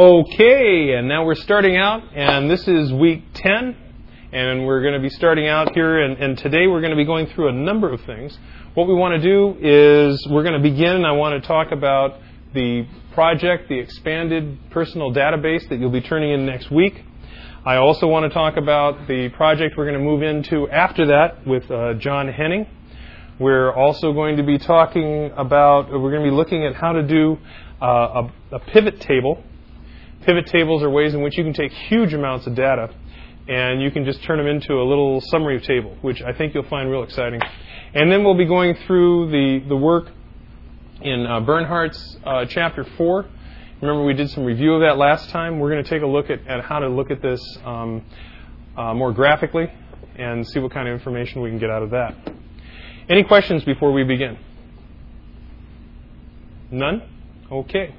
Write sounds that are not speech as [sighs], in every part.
Okay, and now we're starting out, and this is week 10, and we're going to be starting out here, and, and today we're going to be going through a number of things. What we want to do is we're going to begin, I want to talk about the project, the expanded personal database that you'll be turning in next week. I also want to talk about the project we're going to move into after that with uh, John Henning. We're also going to be talking about, we're going to be looking at how to do uh, a, a pivot table Pivot tables are ways in which you can take huge amounts of data and you can just turn them into a little summary table, which I think you'll find real exciting. And then we'll be going through the, the work in uh, Bernhardt's uh, chapter 4. Remember, we did some review of that last time. We're going to take a look at, at how to look at this um, uh, more graphically and see what kind of information we can get out of that. Any questions before we begin? None? Okay.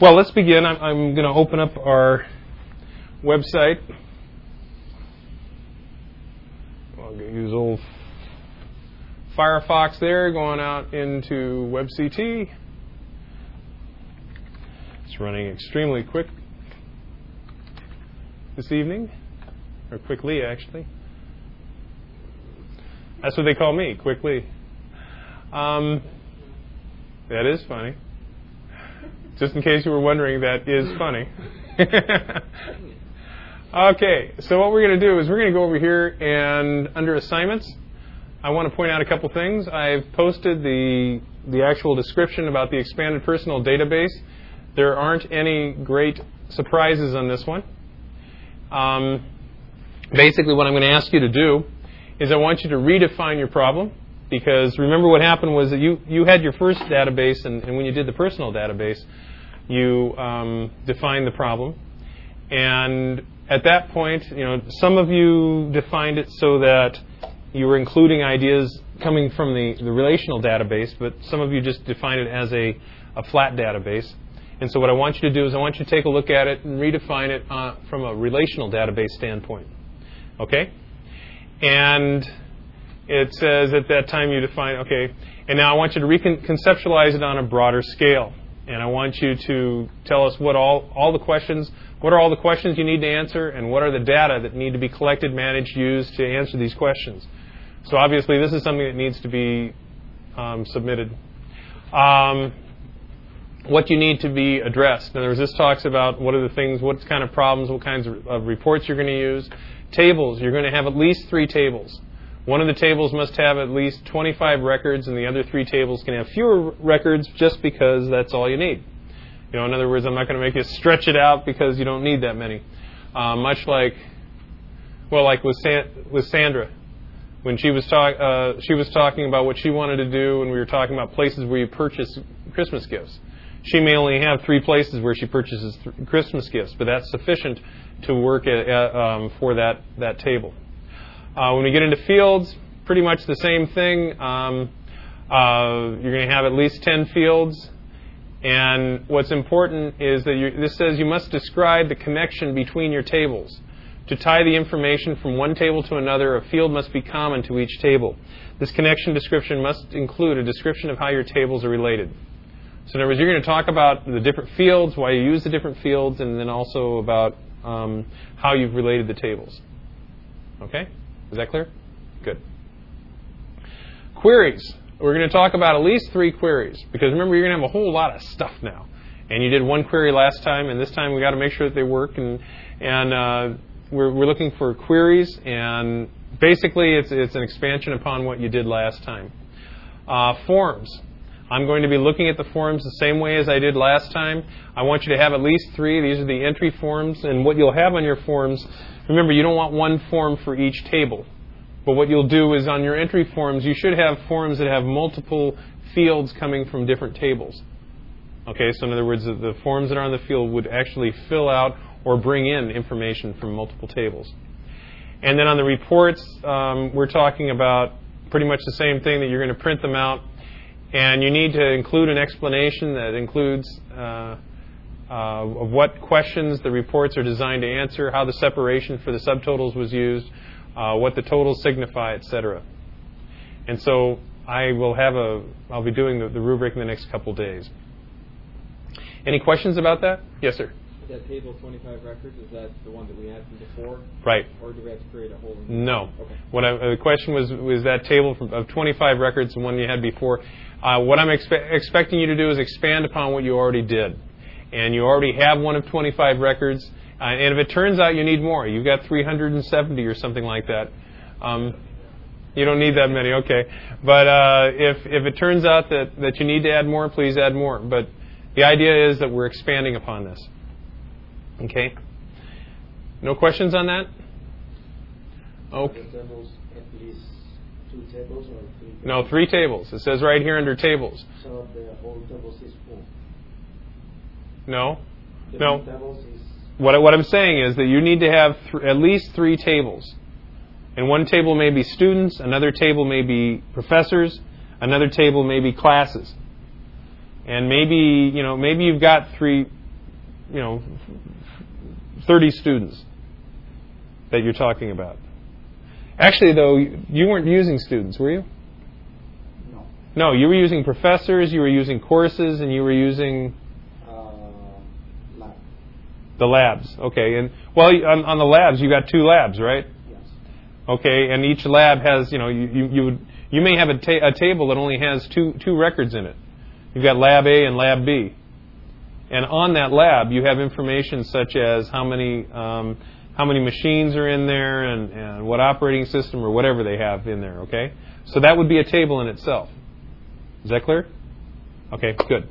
Well, let's begin. I'm, I'm going to open up our website. I'll use old Firefox there, going out into WebCT. It's running extremely quick this evening, or quickly actually. That's what they call me, quickly. Um, that is funny. Just in case you were wondering, that is funny. [laughs] okay, so what we're going to do is we're going to go over here and under assignments, I want to point out a couple things. I've posted the the actual description about the expanded personal database. There aren't any great surprises on this one. Um, basically, what I'm going to ask you to do is I want you to redefine your problem because remember what happened was that you, you had your first database, and, and when you did the personal database, you um, defined the problem. And at that point, you know, some of you defined it so that you were including ideas coming from the, the relational database, but some of you just defined it as a, a flat database. And so what I want you to do is I want you to take a look at it and redefine it uh, from a relational database standpoint. Okay? And it says at that time you define, okay, and now I want you to reconceptualize it on a broader scale and I want you to tell us what all, all the questions, what are all the questions you need to answer, and what are the data that need to be collected, managed, used to answer these questions. So obviously, this is something that needs to be um, submitted. Um, what you need to be addressed. In other words, this talks about what are the things, what kind of problems, what kinds of, of reports you're going to use. Tables, you're going to have at least three tables. One of the tables must have at least 25 records, and the other three tables can have fewer records just because that's all you need. You know, in other words, I'm not going to make you stretch it out because you don't need that many. Uh, much like, well, like with San- with Sandra, when she was talk uh, she was talking about what she wanted to do, and we were talking about places where you purchase Christmas gifts. She may only have three places where she purchases th- Christmas gifts, but that's sufficient to work at, um, for that that table. Uh, when we get into fields, pretty much the same thing. Um, uh, you're going to have at least 10 fields. And what's important is that you, this says you must describe the connection between your tables. To tie the information from one table to another, a field must be common to each table. This connection description must include a description of how your tables are related. So, in other words, you're going to talk about the different fields, why you use the different fields, and then also about um, how you've related the tables. Okay? Is that clear? Good. Queries. We're going to talk about at least three queries because remember, you're going to have a whole lot of stuff now. And you did one query last time, and this time we got to make sure that they work. And, and uh, we're, we're looking for queries, and basically it's, it's an expansion upon what you did last time. Uh, forms. I'm going to be looking at the forms the same way as I did last time. I want you to have at least three. These are the entry forms, and what you'll have on your forms Remember, you don't want one form for each table. But what you'll do is on your entry forms, you should have forms that have multiple fields coming from different tables. Okay, so in other words, the forms that are on the field would actually fill out or bring in information from multiple tables. And then on the reports, um, we're talking about pretty much the same thing that you're going to print them out. And you need to include an explanation that includes uh, uh, of what questions the reports are designed to answer, how the separation for the subtotals was used, uh, what the totals signify, etc. And so I will have a, I'll be doing the, the rubric in the next couple days. Any questions about that? Yes, sir. that table 25 records, is that the one that we had from before? Right. Or do we have to create a whole? No. Okay. What I, the question was was that table of 25 records, the one you had before. Uh, what I'm expe- expecting you to do is expand upon what you already did, and you already have one of 25 records. Uh, and if it turns out you need more, you've got 370 or something like that. Um, you don't need that many, okay. But uh, if if it turns out that that you need to add more, please add more. But the idea is that we're expanding upon this. Okay. No questions on that? Okay. Tables, at least two tables or three? No, three tables. It says right here under tables. So the whole tables is full? No. No. What, I- what I'm saying is that you need to have th- at least three tables. And one table may be students, another table may be professors, another table may be classes. And maybe, you know, maybe you've got three, you know, 30 students that you're talking about. Actually, though, you weren't using students, were you? no, No, you were using professors, you were using courses, and you were using the labs. Okay, and well, on, on the labs, you got two labs, right? yes. Okay, and each lab has, you know, you you you, would, you may have a, ta- a table that only has two two records in it. You've got lab A and lab B, and on that lab you have information such as how many um, how many machines are in there and, and what operating system or whatever they have in there. Okay, so that would be a table in itself. Is that clear? Okay, good.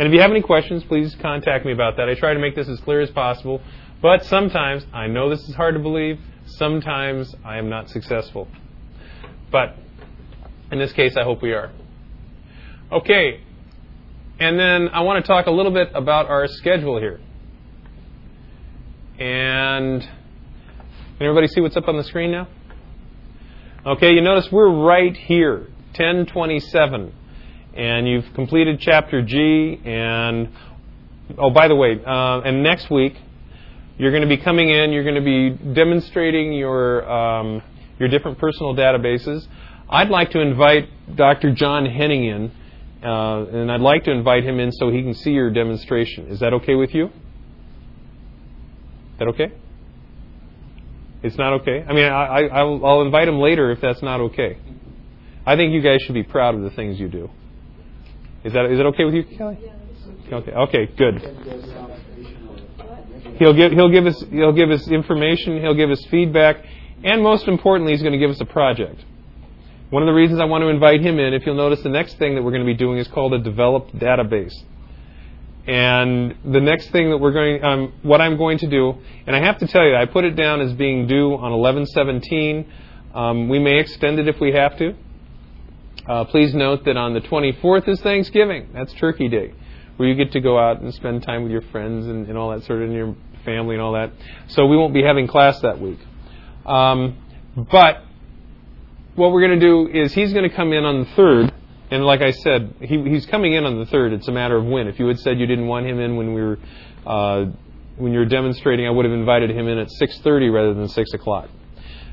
And if you have any questions, please contact me about that. I try to make this as clear as possible, but sometimes I know this is hard to believe. Sometimes I am not successful. But in this case, I hope we are. Okay, and then I want to talk a little bit about our schedule here. And can everybody see what's up on the screen now? Okay, you notice we're right here, 1027. And you've completed chapter G. And, oh, by the way, uh, and next week, you're going to be coming in, you're going to be demonstrating your, um, your different personal databases. I'd like to invite Dr. John Henning in, uh, and I'd like to invite him in so he can see your demonstration. Is that okay with you? Is that okay? It's not okay? I mean, I, I, I'll, I'll invite him later if that's not okay. I think you guys should be proud of the things you do. Is that is it okay with you, Kelly? Okay. Okay. Good. Can there's some additional information? He'll give he'll give us he'll give us information. He'll give us feedback, and most importantly, he's going to give us a project. One of the reasons I want to invite him in, if you'll notice, the next thing that we're going to be doing is called a developed database. And the next thing that we're going, um, what I'm going to do, and I have to tell you, I put it down as being due on 11/17. Um, we may extend it if we have to. Uh, please note that on the 24th is Thanksgiving. That's Turkey Day, where you get to go out and spend time with your friends and, and all that sort of, and your family and all that. So we won't be having class that week. Um, but what we're going to do is he's going to come in on the 3rd. And like I said, he, he's coming in on the 3rd. It's a matter of when. If you had said you didn't want him in when we were uh, when you were demonstrating, I would have invited him in at 6:30 rather than 6 o'clock.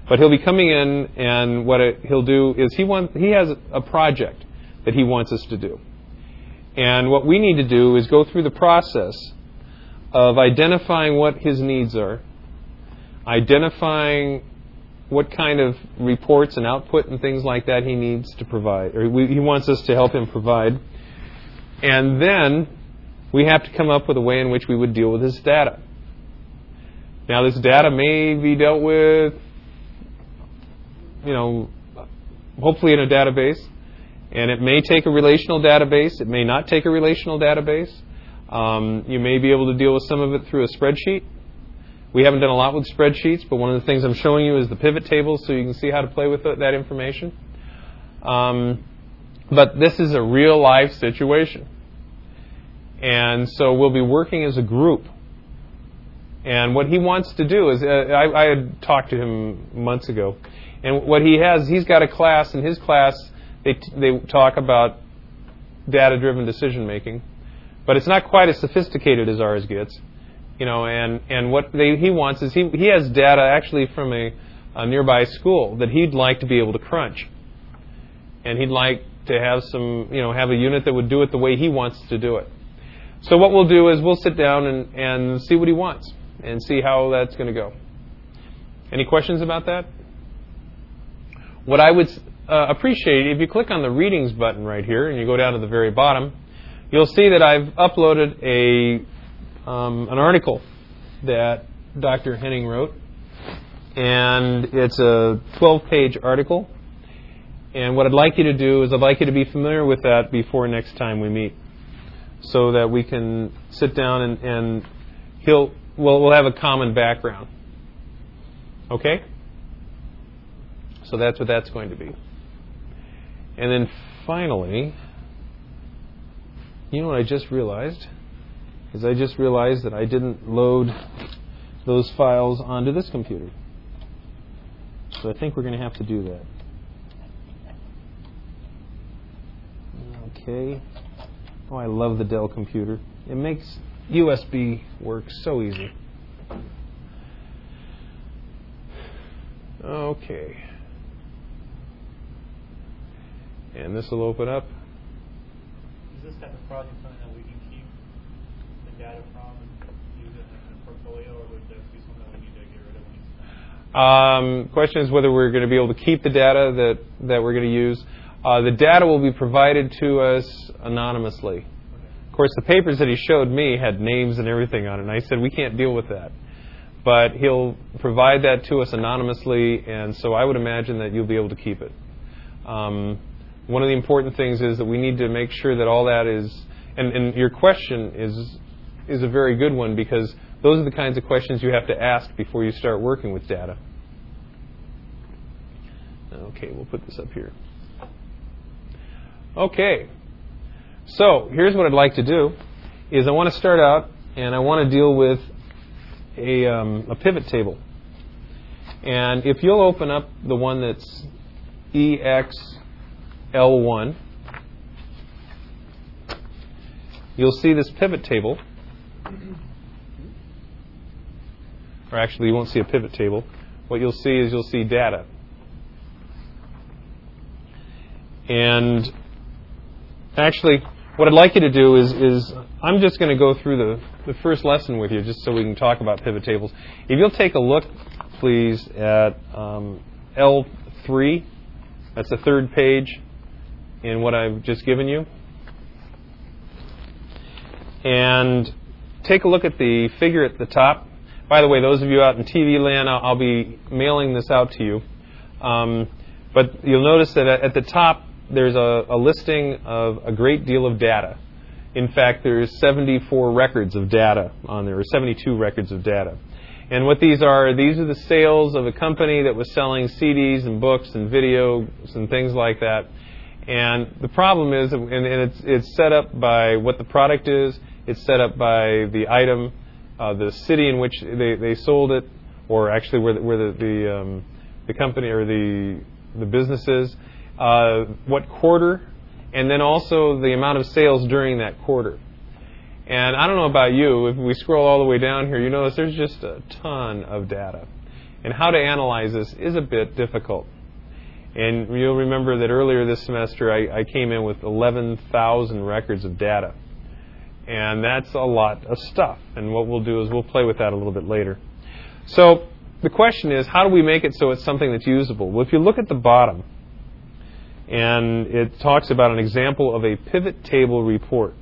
But he'll be coming in, and what it, he'll do is he want, he has a project that he wants us to do. And what we need to do is go through the process of identifying what his needs are, identifying what kind of reports and output and things like that he needs to provide, or we, he wants us to help him provide. And then we have to come up with a way in which we would deal with his data. Now, this data may be dealt with, you know, hopefully in a database, and it may take a relational database. It may not take a relational database. Um, you may be able to deal with some of it through a spreadsheet. We haven't done a lot with spreadsheets, but one of the things I'm showing you is the pivot tables so you can see how to play with th- that information. Um, but this is a real life situation. And so we'll be working as a group. And what he wants to do is, uh, I, I had talked to him months ago, and what he has, he's got a class. In his class, they, t- they talk about data driven decision making, but it's not quite as sophisticated as ours gets you know, and, and what they, he wants is he, he has data actually from a, a nearby school that he'd like to be able to crunch. And he'd like to have some, you know, have a unit that would do it the way he wants to do it. So what we'll do is we'll sit down and, and see what he wants and see how that's going to go. Any questions about that? What I would uh, appreciate, if you click on the readings button right here and you go down to the very bottom, you'll see that I've uploaded a um, an article that Dr. Henning wrote, and it's a 12-page article. And what I'd like you to do is I'd like you to be familiar with that before next time we meet, so that we can sit down and, and he'll well we'll have a common background. Okay. So that's what that's going to be. And then finally, you know what I just realized? Is I just realized that I didn't load those files onto this computer. So I think we're going to have to do that. Okay. Oh, I love the Dell computer. It makes USB work so easy. Okay. And this will open up. Is this type of project something that we can keep the data from and use it in a portfolio, or would this be something that we need to get rid of when it's done? Um, question is whether we're going to be able to keep the data that, that we're going to use. Uh, the data will be provided to us anonymously. Of course, the papers that he showed me had names and everything on it, and I said we can't deal with that. But he'll provide that to us anonymously, and so I would imagine that you'll be able to keep it. Um, one of the important things is that we need to make sure that all that is, and, and your question is is a very good one because those are the kinds of questions you have to ask before you start working with data. Okay, we'll put this up here. Okay, so here's what I'd like to do: is I want to start out and I want to deal with a, um, a pivot table. And if you'll open up the one that's EXL1, you'll see this pivot table. Or actually, you won't see a pivot table. What you'll see is you'll see data. And actually, what I'd like you to do is, is I'm just going to go through the, the first lesson with you just so we can talk about pivot tables. If you'll take a look, please, at um, L3, that's the third page in what I've just given you. And take a look at the figure at the top. By the way, those of you out in TV land, I'll, be mailing this out to you. Um, but you'll notice that at the top, there's a, a, listing of a great deal of data. In fact, there's 74 records of data on there, or 72 records of data. And what these are, these are the sales of a company that was selling CDs and books and videos and things like that. And the problem is, and it's, it's set up by what the product is, it's set up by the item, uh, the city in which they, they sold it, or actually where the, where the, the, um, the company or the, the business is uh, what quarter, and then also the amount of sales during that quarter. And I don't know about you, if we scroll all the way down here, you notice there's just a ton of data. And how to analyze this is a bit difficult. And you'll remember that earlier this semester I, I came in with 11,000 records of data. And that's a lot of stuff. And what we'll do is we'll play with that a little bit later. So the question is, how do we make it so it's something that's usable? Well, if you look at the bottom, and it talks about an example of a pivot table report.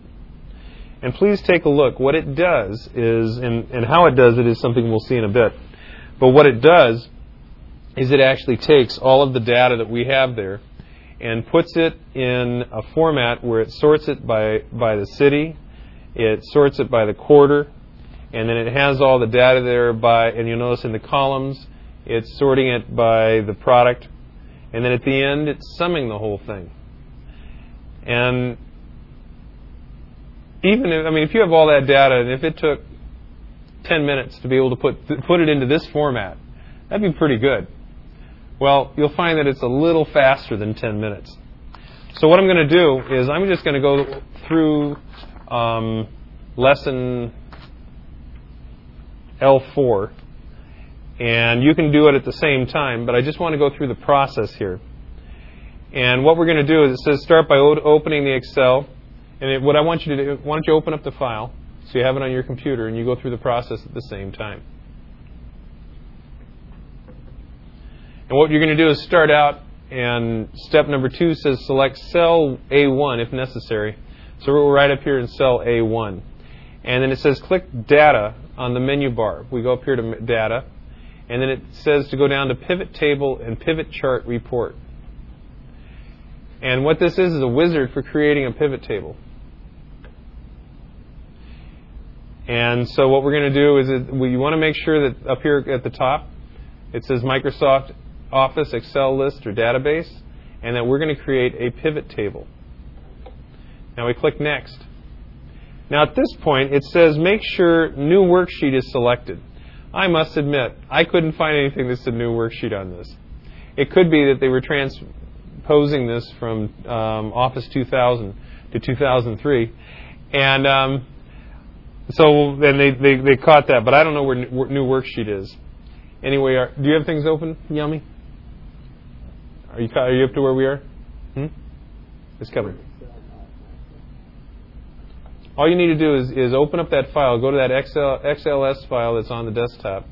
And please take a look. What it does is, and, and how it does it is something we'll see in a bit. But what it does is it actually takes all of the data that we have there and puts it in a format where it sorts it by, by the city, it sorts it by the quarter, and then it has all the data there by, and you'll notice in the columns, it's sorting it by the product, and then at the end, it's summing the whole thing. And even if, I mean, if you have all that data, and if it took 10 minutes to be able to put, put it into this format, that'd be pretty good. Well, you'll find that it's a little faster than 10 minutes. So what I'm going to do is I'm just going to go through um, lesson L4 and you can do it at the same time, but I just want to go through the process here. And what we're going to do is it says start by opening the Excel, And it, what I want you to do, why don't you open up the file so you have it on your computer and you go through the process at the same time. And what you're going to do is start out, and step number two says select cell A1 if necessary. So we're right up here in cell A1. And then it says click data on the menu bar. We go up here to data, and then it says to go down to pivot table and pivot chart report. And what this is is a wizard for creating a pivot table. And so what we're going to do is it, we want to make sure that up here at the top it says Microsoft Office Excel list or database, and that we're going to create a pivot table. Now we click Next. Now at this point it says make sure new worksheet is selected. I must admit, I couldn't find anything that said new worksheet on this. It could be that they were transposing this from um, Office 2000 to 2003. And um, so then they, they, they caught that, but I don't know where new worksheet is. Anyway, are, do you have things open, Yummy? Are you, are you up to where we are? Hmm? It's coming. All you need to do is, is open up that file, go to that XL, XLS file that's on the desktop,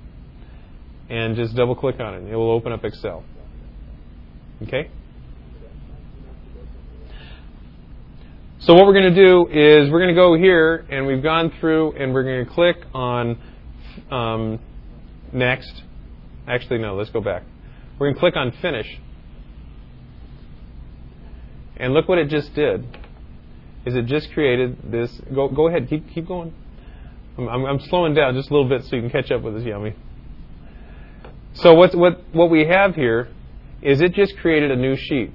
and just double click on it. It will open up Excel. Okay? So what we're going to do is we're going to go here, and we've gone through, and we're going to click on um, Next. Actually, no, let's go back. We're going to click on Finish. And look what it just did. Is it just created this? Go, go ahead, keep, keep going. I'm, I'm, I'm slowing down just a little bit so you can catch up with us, Yummy. So what, what, what we have here is it just created a new sheet.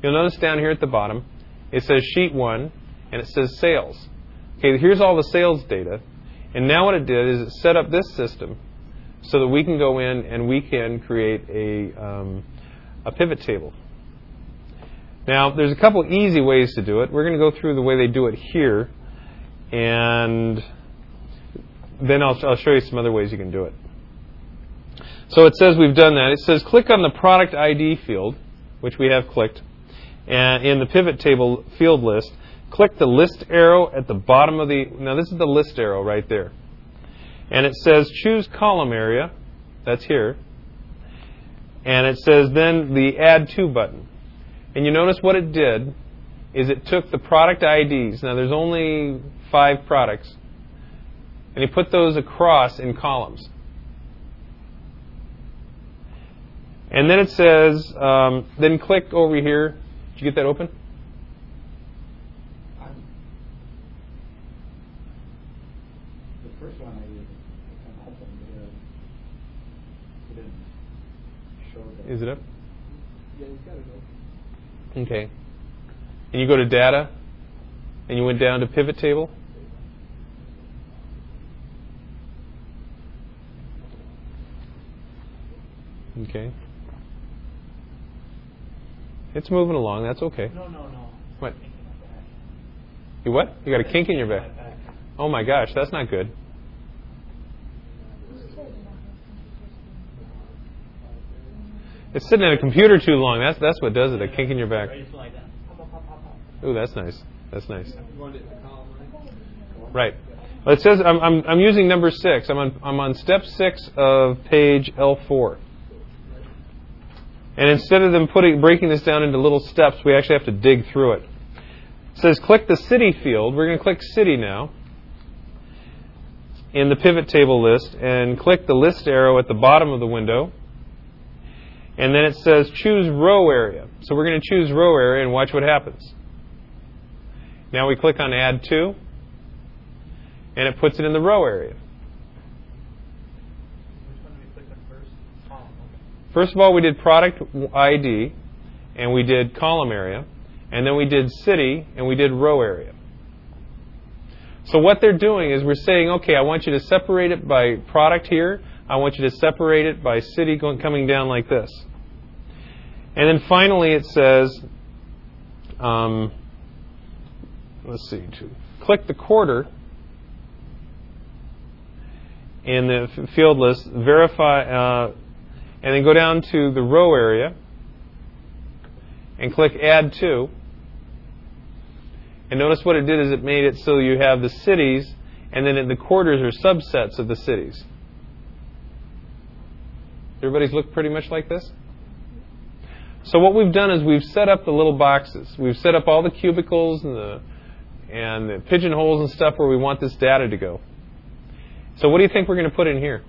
You'll notice down here at the bottom, it says Sheet 1, and it says Sales. Okay, here's all the sales data. And now what it did is it set up this system so that we can go in and we can create a, um, a pivot table. Now, there's a couple easy ways to do it. We're going to go through the way they do it here, and then I'll, I'll show you some other ways you can do it. So it says we've done that. It says click on the product ID field, which we have clicked, and in the pivot table field list, click the list arrow at the bottom of the. Now this is the list arrow right there, and it says choose column area. That's here, and it says then the add to button. And you notice what it did is it took the product IDs. Now there's only five products. And he put those across in columns. And then it says, um, then click over here. Did you get that open? The first one I can open, but uh, it show that. Is it up? Yeah, he's got it open. Okay. And you go to data, and you went down to pivot table. Okay. It's moving along. That's okay. No, no, no. What? Kink in my back. You what? You got a kink in your back. Oh my gosh, that's not good. It's sitting in a computer too long. That's that's what does it. A kink in your back. Ooh, that's nice. That's nice. You want it in the column, right? Right. Well, it says I'm, I'm, I'm using number six. I'm on, I'm on step six of page L4. And instead of them putting breaking this down into little steps, we actually have to dig through it. It says click the city field. We're going to click city now in the pivot table list and click the list arrow at the bottom of the window. And then it says choose row area. So we're going to choose row area and watch what happens. Now we click on add to and it puts it in the row area. First of all, we did product ID and we did column area, and then we did city and we did row area. So what they're doing is we're saying, okay, I want you to separate it by product here. I want you to separate it by city going, coming down like this. And then finally it says, um, let's see, click the quarter in the field list, verify, uh, and then go down to the row area and click Add To. And notice what it did is it made it so you have the cities, and then the quarters are subsets of the cities. Everybody's look pretty much like this? So what we've done is we've set up the little boxes. We've set up all the cubicles and the and the pigeonholes and stuff where we want this data to go. So what do you think we're going to put in here?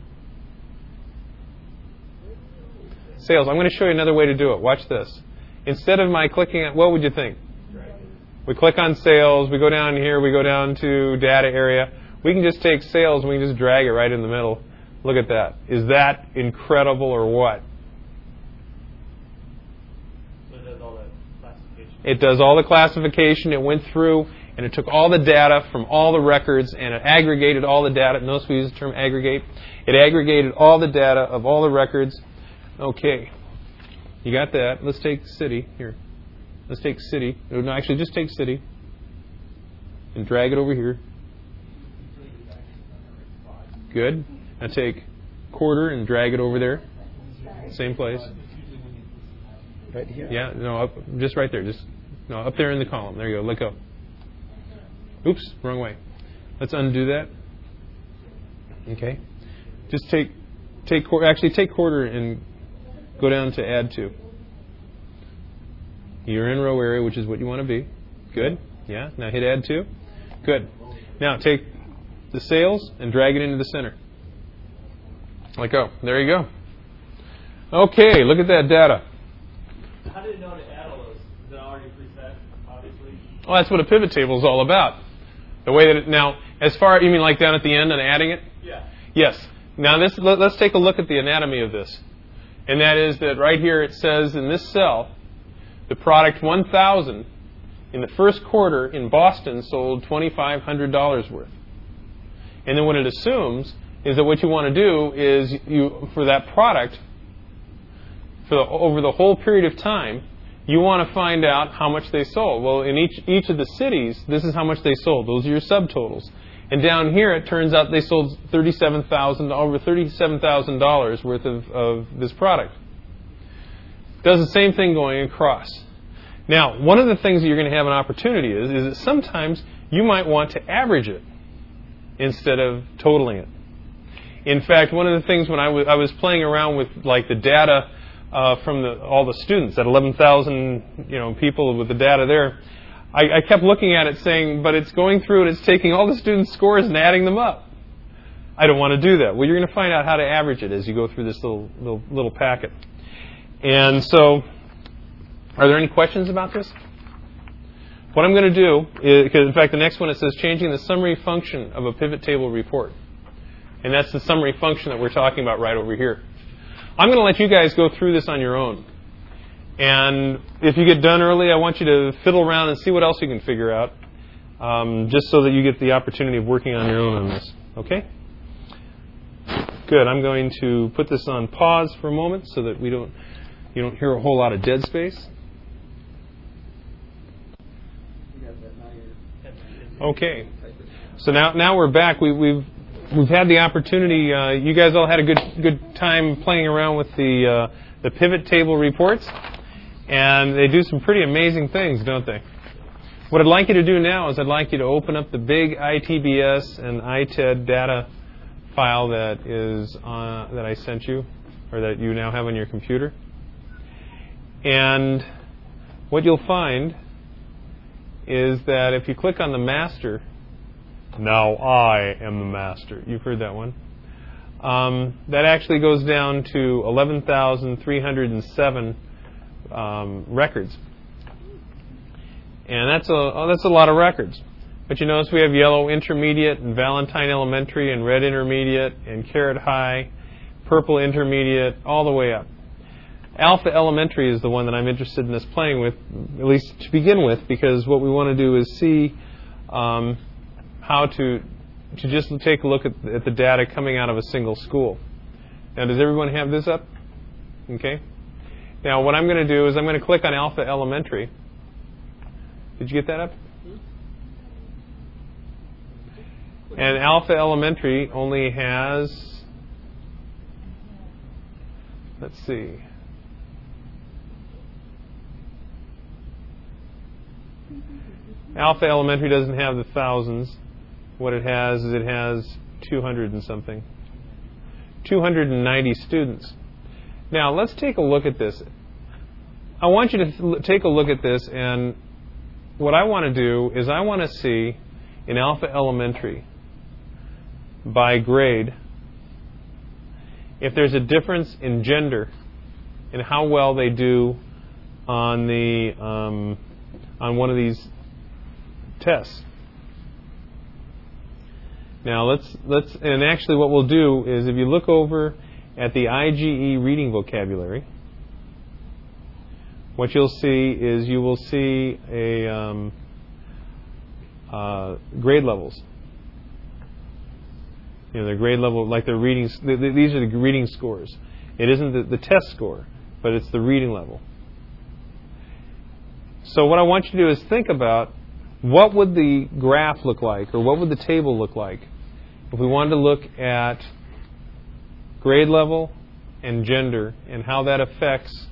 Sales. I'm going to show you another way to do it. Watch this. Instead of my clicking at, what would you think? We click on sales, we go down here, we go down to data area. We can just take sales and we can just drag it right in the middle. Look at that. Is that incredible or what? So it does all that classification. It does all the classification. It went through and it took all the data from all the records and it aggregated all the data. Notice we use the term aggregate. It aggregated all the data of all the records. Okay. You got that. Let's take city here. Let's take city. No, actually, just take city and drag it over here. Good. Now take quarter and drag it over there. Same place. Right here. Yeah, no, up, just right there. Just no, up there in the column. There you go. Let go. Oops, wrong way. Let's undo that. Okay. Just take take actually take quarter and go down to add to. You're in row area, which is what you want to be. Good. Yeah. Now hit add to. Good. Now take the sales and drag it into the center. Let go. There you go. Okay, look at that data. How did it know to add all those? Is it already preset, obviously? Well, that's what a pivot table is all about. The way that it, now, as far you mean like down at the end and adding it? Yeah. Yes. Now this let, us take a look at the anatomy of this, and that is that right here it says in this cell, the product 1,000 in the first quarter in Boston sold $2,500 worth. And then what it assumes is that what you want to do is you for that product for the, over the whole period of time, you want to find out how much they sold. Well, in each each of the cities, this is how much they sold. Those are your subtotals. And down here, it turns out they sold thirty-seven thousand over thirty-seven thousand dollars worth of, of this product. Does the same thing going across. Now, one of the things that you're going to have an opportunity is is that sometimes you might want to average it instead of totaling it. In fact, one of the things when I was, I was playing around with like the data uh, from the, all the students, at 11,000 you know people with the data there, I, I kept looking at it saying, but it's going through and it's taking all the students' scores and adding them up. I don't want to do that. Well, you're going to find out how to average it as you go through this little little, little packet. And so, are there any questions about this? What I'm going to do is, in fact, the next one it says changing the summary function of a pivot table report. And that's the summary function that we're talking about right over here. I'm going to let you guys go through this on your own. And if you get done early, I want you to fiddle around and see what else you can figure out, um, just so that you get the opportunity of working on your own on this. Okay? Good. I'm going to put this on pause for a moment so that we don't you don't hear a whole lot of dead space. Okay. So now now we're back. We, we've we've had the opportunity. Uh, you guys all had a good good time playing around with the uh, the pivot table reports, and they do some pretty amazing things, don't they? What I'd like you to do now is I'd like you to open up the big ITBS and ITED data file that is uh, that I sent you, or that you now have on your computer. And what you'll find is that if you click on the master, now I am the master. You've heard that one. Um, that actually goes down to 11,307 um, records. And that's a, oh, that's a lot of records. But you notice we have yellow intermediate and Valentine elementary and red intermediate and carrot high, purple intermediate, all the way up. Alpha Elementary is the one that I'm interested in us playing with, at least to begin with, because what we want to do is see um, how to to just take a look at, at the data coming out of a single school. Now, does everyone have this up? Okay. Now, what I'm going to do is I'm going to click on Alpha Elementary. Did you get that up? And Alpha Elementary only has, let's see, Alpha Elementary doesn't have the thousands. What it has is it has 200 and something. 290 students. Now, let's take a look at this. I want you to take a look at this, and what I want to do is I want to see in Alpha Elementary by grade if there's a difference in gender and how well they do on the um, on one of these tests. Now let's let's and actually what we'll do is if you look over at the IGE reading vocabulary, what you'll see is you will see a um, uh, grade levels. You know, the grade level, like the reading, th- th- these are the reading scores. It isn't the, the test score, but it's the reading level. So what I want you to do is think about what would the graph look like, or what would the table look like, if we wanted to look at grade level and gender and how that affects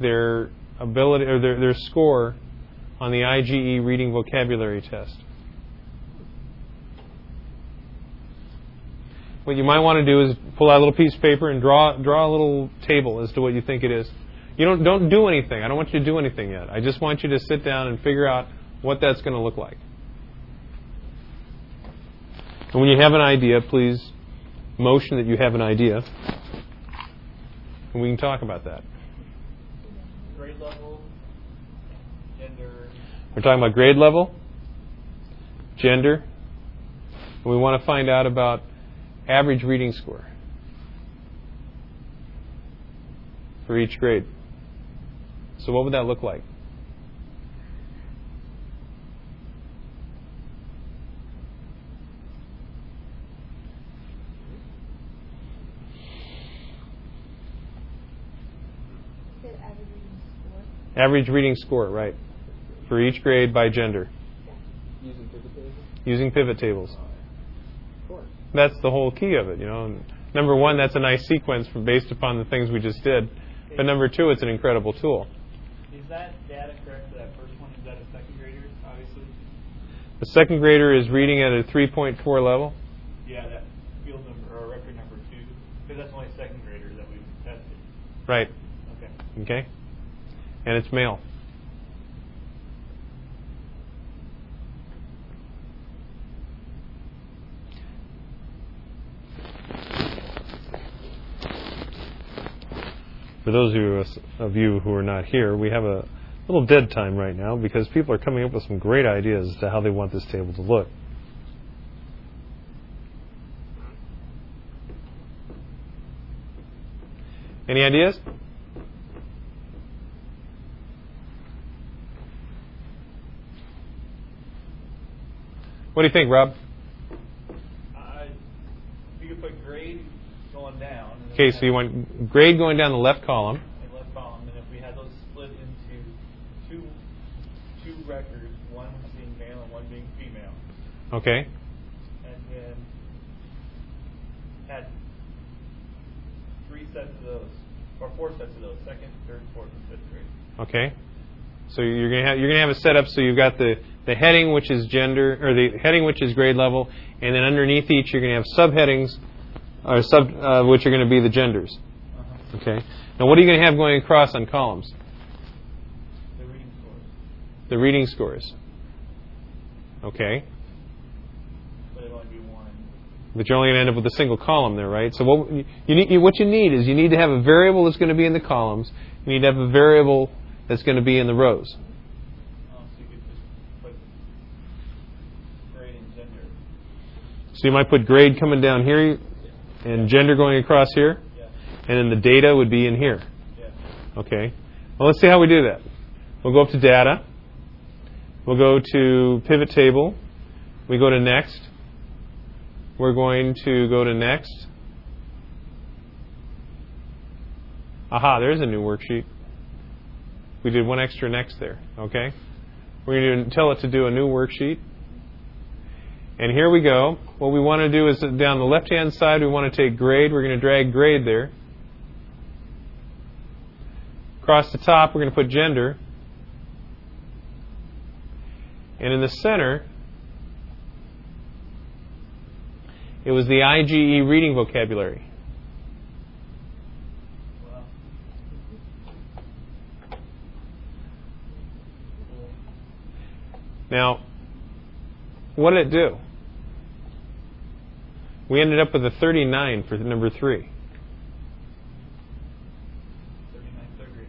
their ability or their, their score on the IGE reading vocabulary test. What you might want to do is pull out a little piece of paper and draw draw a little table as to what you think it is. You don't don't do anything. I don't want you to do anything yet. I just want you to sit down and figure out what that's going to look like. And when you have an idea, please motion that you have an idea, and we can talk about that. Grade level, gender, We're talking about grade level, gender, and we want to find out about average reading score for each grade. So, what would that look like? Said average reading score. Average reading score, right, for each grade by gender, Using pivot tables? using pivot tables. Oh, of course. That's the whole key of it, you know. Number one, that's a nice sequence based upon the things we just did. But number two, it's an incredible tool. is that data correct for that first one? Is that a second grader, obviously? The second grader is reading at a 3.4 level. Yeah, that field number, or record number two, because that's only second graders that we've tested. Right. Okay. Okay. And it's male. For those of you, who are not here, we have a little dead time right now because people are coming up with some great ideas as to how they want this table to look. Any ideas? What do you think, Rob? Uh, you could put grade going down. Okay, so you want grade going down the left column. a left column, and if we had those split into two two records, one being male and one being female, Okay. and then had three sets of those, or four sets of those, second, third, fourth, and fifth grade. Okay. So you're gonna have you're gonna have a setup so you've got the the heading which is gender or the heading which is grade level, and then underneath each you're gonna have subheadings or sub uh, which are gonna be the genders. Uh-huh. Okay. Now what are you gonna have going across on columns? The reading scores, The reading scores. Okay. but it'll only be one. But you're only going to end up with a single column there, right? So what you need, what you need is you need to have a variable that's going to be in the columns. You need to have a variable that's going to be in the rows. Oh, so you could just put grade and gender. So you might put grade coming down here and gender going across here, and then the data would be in here. Okay. Well, let's see how we do that. We'll go up to data. We'll go to pivot table. We go to next. We're going to go to next. Aha, there's a new worksheet. We did one extra next there, okay? We're going to tell it to do a new worksheet. And here we go. What we want to do is down the left-hand side, we want to take grade. We're going to drag grade there. Across the top, we're going to put gender. And in the center, it was the IGE reading vocabulary. Now, what did it do? We ended up with a 39 for number three. 39 third graders.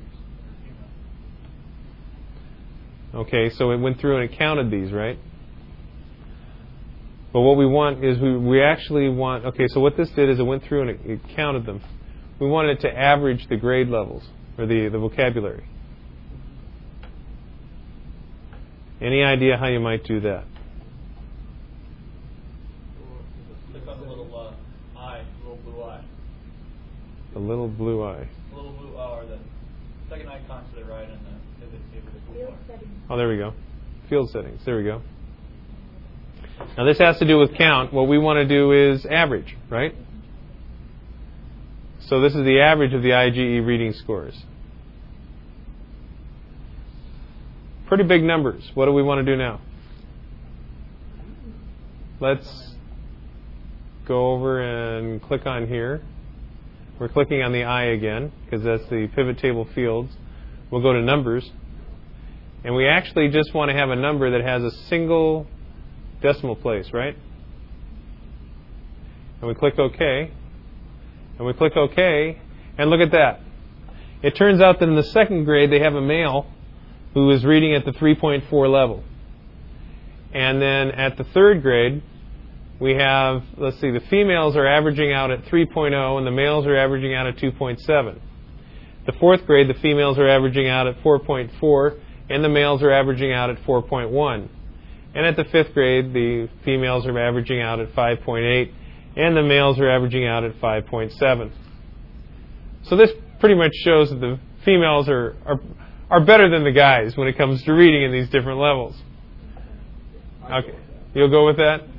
Okay, so it went through and it counted these, right? But what we want is we, we actually want, okay, so what this did is it went through and it, it counted them. We wanted it to average the grade levels, or the, the vocabulary. Any idea how you might do that? Click on the little uh, eye, little blue eye. The little blue eye. The little blue eye, or the second icon to the right on the pivot table. the blue Field bar. settings. Oh, there we go. Field settings. There we go. Now this has to do with count. What we want to do is average, right? So this is the average of the IGE reading scores. Pretty big numbers. What do we want to do now? Let's go over and click on here. We're clicking on the I again because that's the pivot table fields. We'll go to numbers. And we actually just want to have a number that has a single decimal place, right? And we click OK. And we click OK. And look at that. It turns out that in the second grade they have a male who is reading at the 3.4 level. And then at the third grade, we have, let's see, the females are averaging out at 3.0 and the males are averaging out at 2.7. The fourth grade, the females are averaging out at 4.4 and the males are averaging out at 4.1. And at the fifth grade, the females are averaging out at 5.8 and the males are averaging out at 5.7. So this pretty much shows that the females are, are, are better than the guys when it comes to reading in these different levels. Okay. You'll go with that?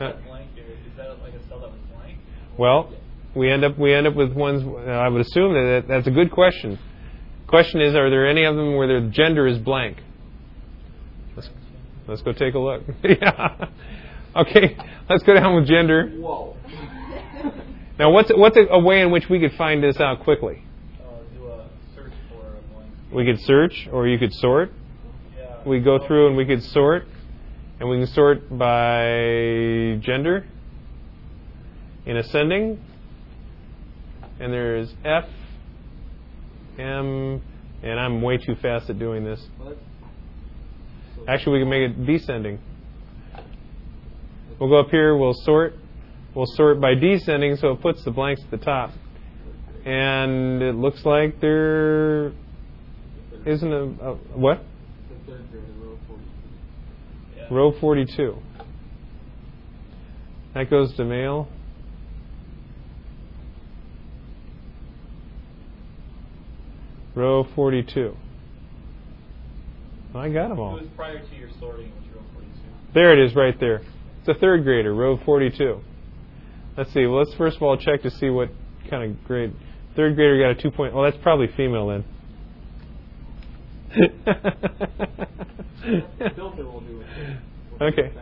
Now, what's Uh, blank here? Is that like a cell that was blank? Well, we end up we end up with ones. uh, I would assume that that- that's a good question. Question is, are there any of them where their gender is blank? Let's, let's go take a look. [laughs] yeah. Okay. Let's go down with gender. Whoa. Now, what's what's a, a way in which we could find this out quickly? Uh, do a search for a blank. We could search, or you could sort. Yeah. We go through and we could sort, and we can sort by gender in ascending. And there's F, M, and I'm way too fast at doing this. Actually, we can make it descending. We'll go up here, we'll sort. We'll sort by descending so it puts the blanks at the top. And it looks like there isn't a, a what? The third grader, row 42. Yeah. Row 42. That goes to male. Row 42. I got them It all. was prior to your sorting, which row 42. There it is right there. It's a third grader, row 42. Let's see. Well, let's first of all check to see what kind of grade. Third grader got a two point. Well, that's probably female then. Filter will do it. Okay.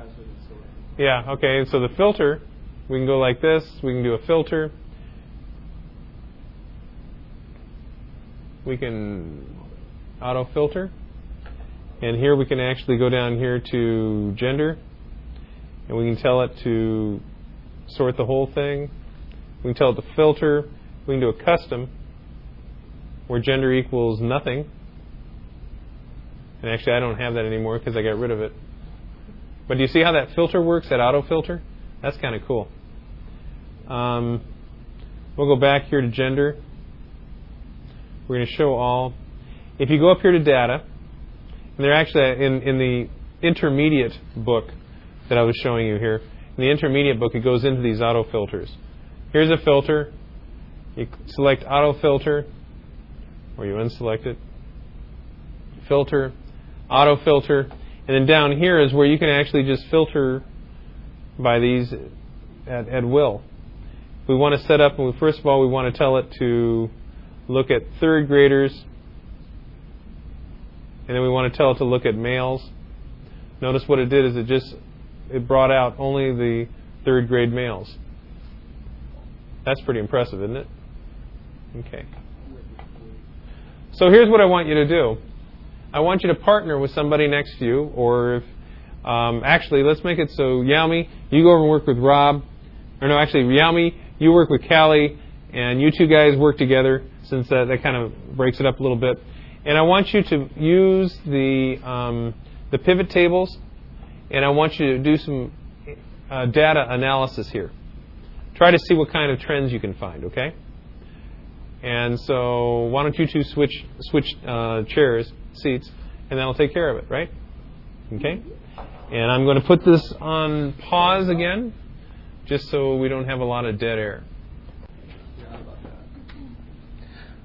Yeah, okay, so the filter, we can go like this. We can do a filter. We can auto filter. And here we can actually go down here to gender. And we can tell it to sort the whole thing. We can tell it to filter. We can do a custom where gender equals nothing. And actually, I don't have that anymore because I got rid of it. But do you see how that filter works, that auto filter? That's kind of cool. Um, we'll go back here to gender. We're going to show all. If you go up here to data, and they're actually in, in the intermediate book that I was showing you here, in the intermediate book, it goes into these auto filters. Here's a filter. You select auto filter, or you unselect it. Filter, auto filter, and then down here is where you can actually just filter by these at, at will. We want to set up, and we, first of all, we want to tell it to look at third graders, and then we want to tell it to look at males. Notice what it did is it just it brought out only the third grade males. That's pretty impressive, isn't it? Okay. So here's what I want you to do. I want you to partner with somebody next to you, or if um, actually, let's make it so Yaomi, you go over and work with Rob, or no, actually, Yaomi, you work with Callie, and you two guys work together, since that, that kind of breaks it up a little bit. And I want you to use the um, the pivot tables, and I want you to do some uh, data analysis here. Try to see what kind of trends you can find. Okay. And so, why don't you two switch switch uh, chairs, seats, and that'll take care of it, right? Okay. And I'm going to put this on pause again, just so we don't have a lot of dead air.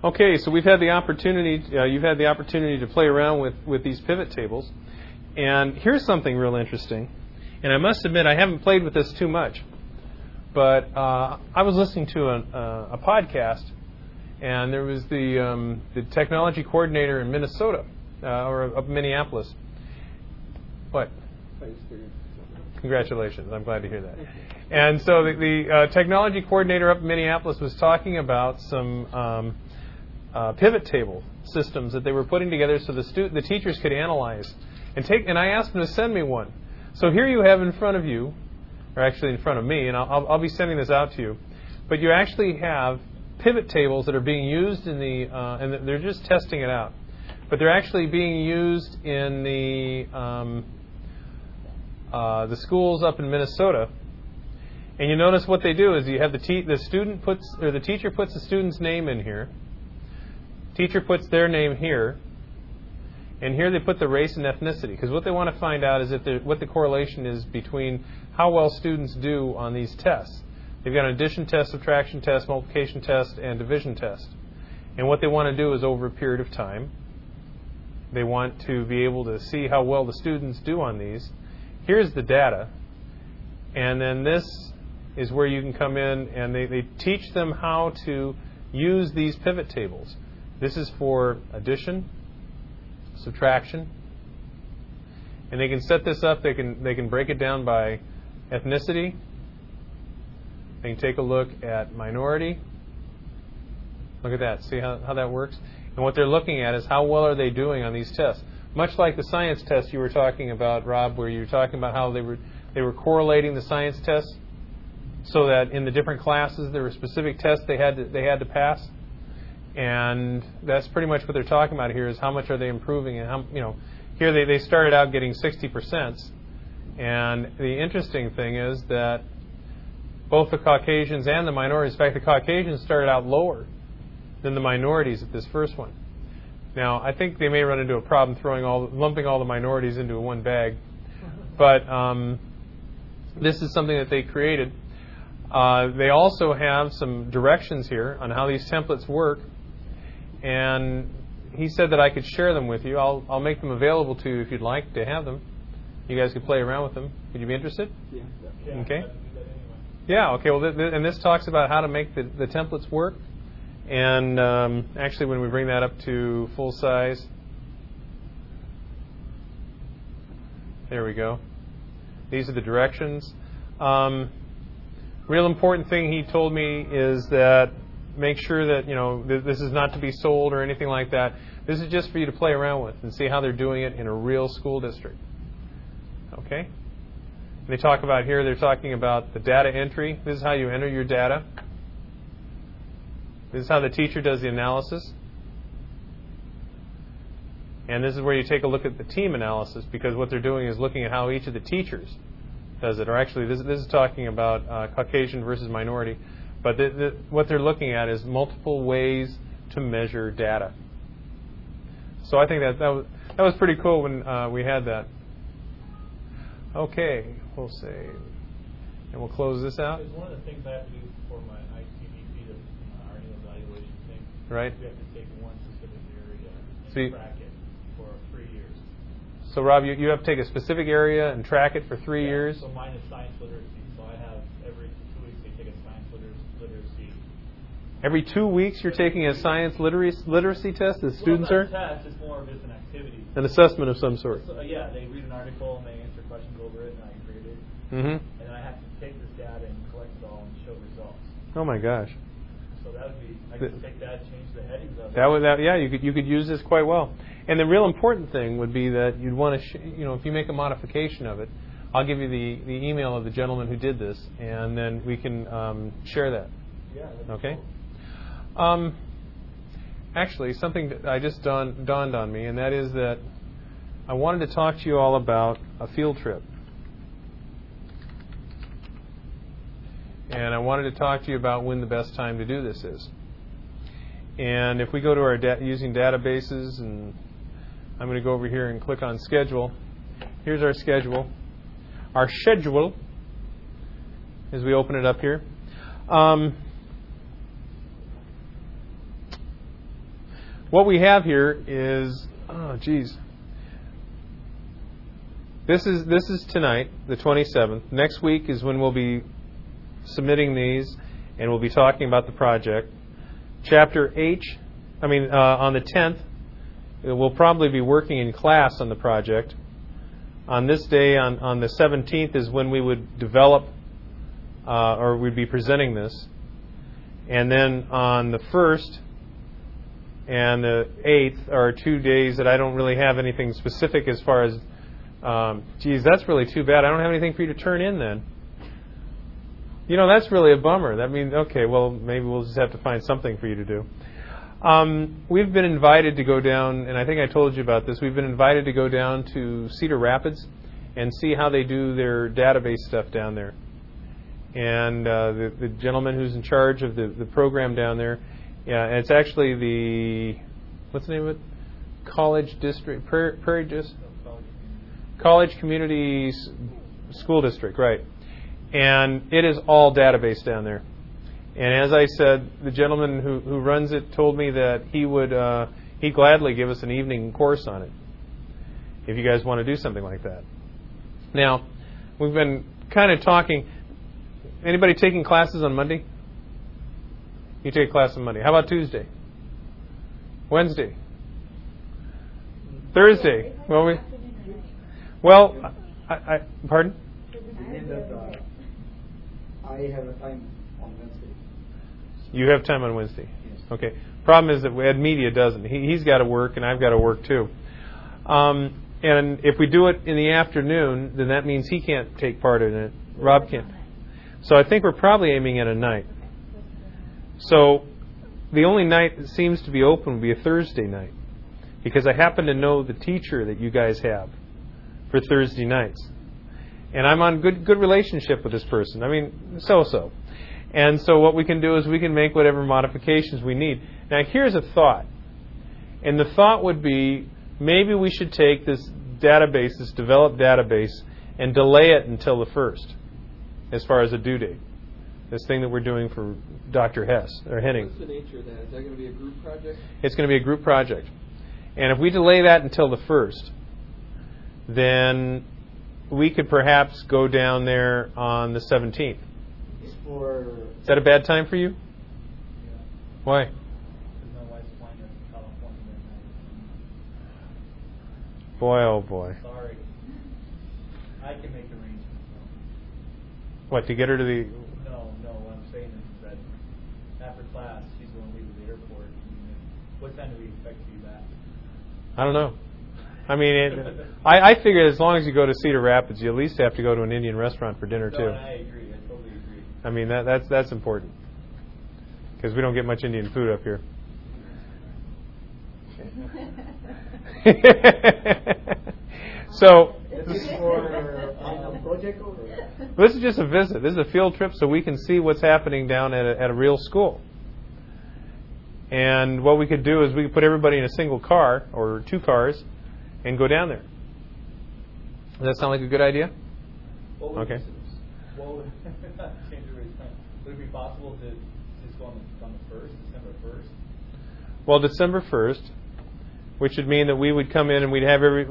Okay, so we've had the opportunity. Uh, you've had the opportunity to play around with with these pivot tables, and here's something real interesting. And I must admit, I haven't played with this too much, but uh, I was listening to a, uh, a podcast, and there was the um, the technology coordinator in Minnesota uh, or of Minneapolis. What? Congratulations. I'm glad to hear that. And so the, the uh, technology coordinator up in Minneapolis was talking about some um, uh, pivot table systems that they were putting together so the, stu- the teachers could analyze and take. And I asked them to send me one. So here you have in front of you, or actually in front of me, and I'll, I'll be sending this out to you. But you actually have pivot tables that are being used in the, uh, and they're just testing it out. But they're actually being used in the um, uh, the schools up in Minnesota. And you notice what they do is you have the, te- the student puts or the teacher puts the student's name in here. Teacher puts their name here. And here they put the race and ethnicity because what they want to find out is if what the correlation is between how well students do on these tests. They've got an addition test, subtraction test, multiplication test, and division test. And what they want to do is over a period of time, they want to be able to see how well the students do on these here's the data, and then this is where you can come in and they, they teach them how to use these pivot tables. This is for addition, subtraction, and they can set this up. They can they can break it down by ethnicity. They can take a look at minority. Look at that. See how, how that works? And what they're looking at is how well are they doing on these tests. Much like the science test you were talking about, Rob, where you were talking about how they were they were correlating the science tests so that in the different classes there were specific tests they had to, they had to pass. And that's pretty much what they're talking about here is how much are they improving and how you know here they, they started out getting 60%. And the interesting thing is that both the Caucasians and the minorities, in fact, the Caucasians started out lower than the minorities at this first one. Now, I think they may run into a problem throwing all, lumping all the minorities into one bag, but um, this is something that they created. Uh, they also have some directions here on how these templates work, and he said that I could share them with you. I'll, I'll make them available to you if you'd like to have them. You guys could play around with them. Would you be interested? Yeah. Okay. Yeah. Okay. Well, th- th- and this talks about how to make the, the templates work. And um, actually, when we bring that up to full size, there we go. These are the directions. Um, real important thing he told me is that make sure that you know th- this is not to be sold or anything like that. This is just for you to play around with and see how they're doing it in a real school district. Okay. They talk about here. They're talking about the data entry. This is how you enter your data. This is how the teacher does the analysis. And this is where you take a look at the team analysis because what they're doing is looking at how each of the teachers does it. Or actually, this, this is talking about uh, Caucasian versus minority. But the, the, what they're looking at is multiple ways to measure data. So I think that that was, that was pretty cool when uh, we had that. Okay, we'll save. And we'll close this out. One of the things I have to do for my ICDP, the uh, our annual evaluation thing, Right. we have to take one specific area So you- track it for three years. So, Rob, you, you have to take a specific area and track it for three Yeah, years. So mine is science literacy. So I have every two weeks they take a science liter- literacy. Every two weeks, you're taking a science literacy, literacy test as students well, are? it's a test. It's more of just an activity. An assessment of some sort. So, yeah, they read an article and they answer questions over it and I grade it. Mm-hmm. And I have to take this data and collect it all and show results. Oh my gosh. So that would be, The- take that, change the headings of it. That would that yeah you could you could use this quite well. And the real important thing would be that you'd want to sh- you know if you make a modification of it, I'll give you the the email of the gentleman who did this, and then we can um, share that. Yeah. Okay. cool. Um, actually, something that I just dawned, dawned on me, and that is that I wanted to talk to you all about a field trip. And I wanted to talk to you about when the best time to do this is. And if we go to our da- using databases, and I'm going to go over here and click on schedule. Here's our schedule. Our schedule, as we open it up here. Um, what we have here is, oh, geez. This is this is tonight, the 27th. Next week is when we'll be submitting these, and we'll be talking about the project. Chapter H, I mean, uh, on the 10th, uh, we'll probably be working in class on the project. On this day, on, on the 17th, is when we would develop, uh, or we'd be presenting this. And then on the 1st and the 8th are two days that I don't really have anything specific as far as, um, geez, that's really too bad. I don't have anything for you to turn in then. You know, that's really a bummer. That means, okay, well, maybe we'll just have to find something for you to do. Um, we've been invited to go down, and I think I told you about this. We've been invited to go down to Cedar Rapids and see how they do their database stuff down there. And uh, the, the gentleman who's in charge of the, the program down there, yeah, it's actually the what's the name of it? College District, Prairie, Prairie Dis- College Community School District, right? And it is all database down there. And as I said, the gentleman who, who runs it told me that he would uh, he'd gladly give us an evening course on it if you guys want to do something like that. Now, we've been kind of talking. Anybody taking classes on Monday? You take a class on Monday. How about Tuesday? Wednesday? Thursday? Well, we, well, I, I, pardon? You mean that uh, I have a time on Wednesday. You have time on Wednesday. Yes. Okay. Problem is that Ed Media doesn't. He, he's got to work, and I've got to work too. Um, and if we do it in the afternoon, then that means he can't take part in it. Rob can't. So I think we're probably aiming at a night. So the only night that seems to be open would be a Thursday night, because I happen to know the teacher that you guys have for Thursday nights, and I'm on good good relationship with this person. I mean, so so. And so what we can do is we can make whatever modifications we need. Now here's a thought. And the thought would be maybe we should take this database, this developed database, and delay it until the first, as far as a due date. This thing that we're doing for Dr. Hess or Henning. What's the nature of that? Is that going to be a group project? It's going to be a group project. And if we delay that until the first, then we could perhaps go down there on the 17th. For Is that a bad time for you? Yeah. Why? Because my wife's flying to California that Boy, oh boy. Sorry. I can make arrangements. What, to get her to the. No, no, what I'm saying is that after class, she's going to leave the airport. and uh, What time do we expect to be back? I don't know. I mean, it, I, I figure as long as you go to Cedar Rapids, you at least have to go to an Indian restaurant for dinner, No, too. and I agree, I totally agree. I mean, that, that's, that's important. Because we don't get much Indian food up here. [laughs] so, this is for uh, final This is just a visit. This is a field trip so we can see what's happening down at a, at a real school. And what we could do is we could put everybody in a single car or two cars and go down there. Does that sound like a good idea? Okay. What would, [laughs] change everybody's time. Would it be possible to just go on the, on the first, December first? Well, December 1st, which would mean that we would come in and we'd have every.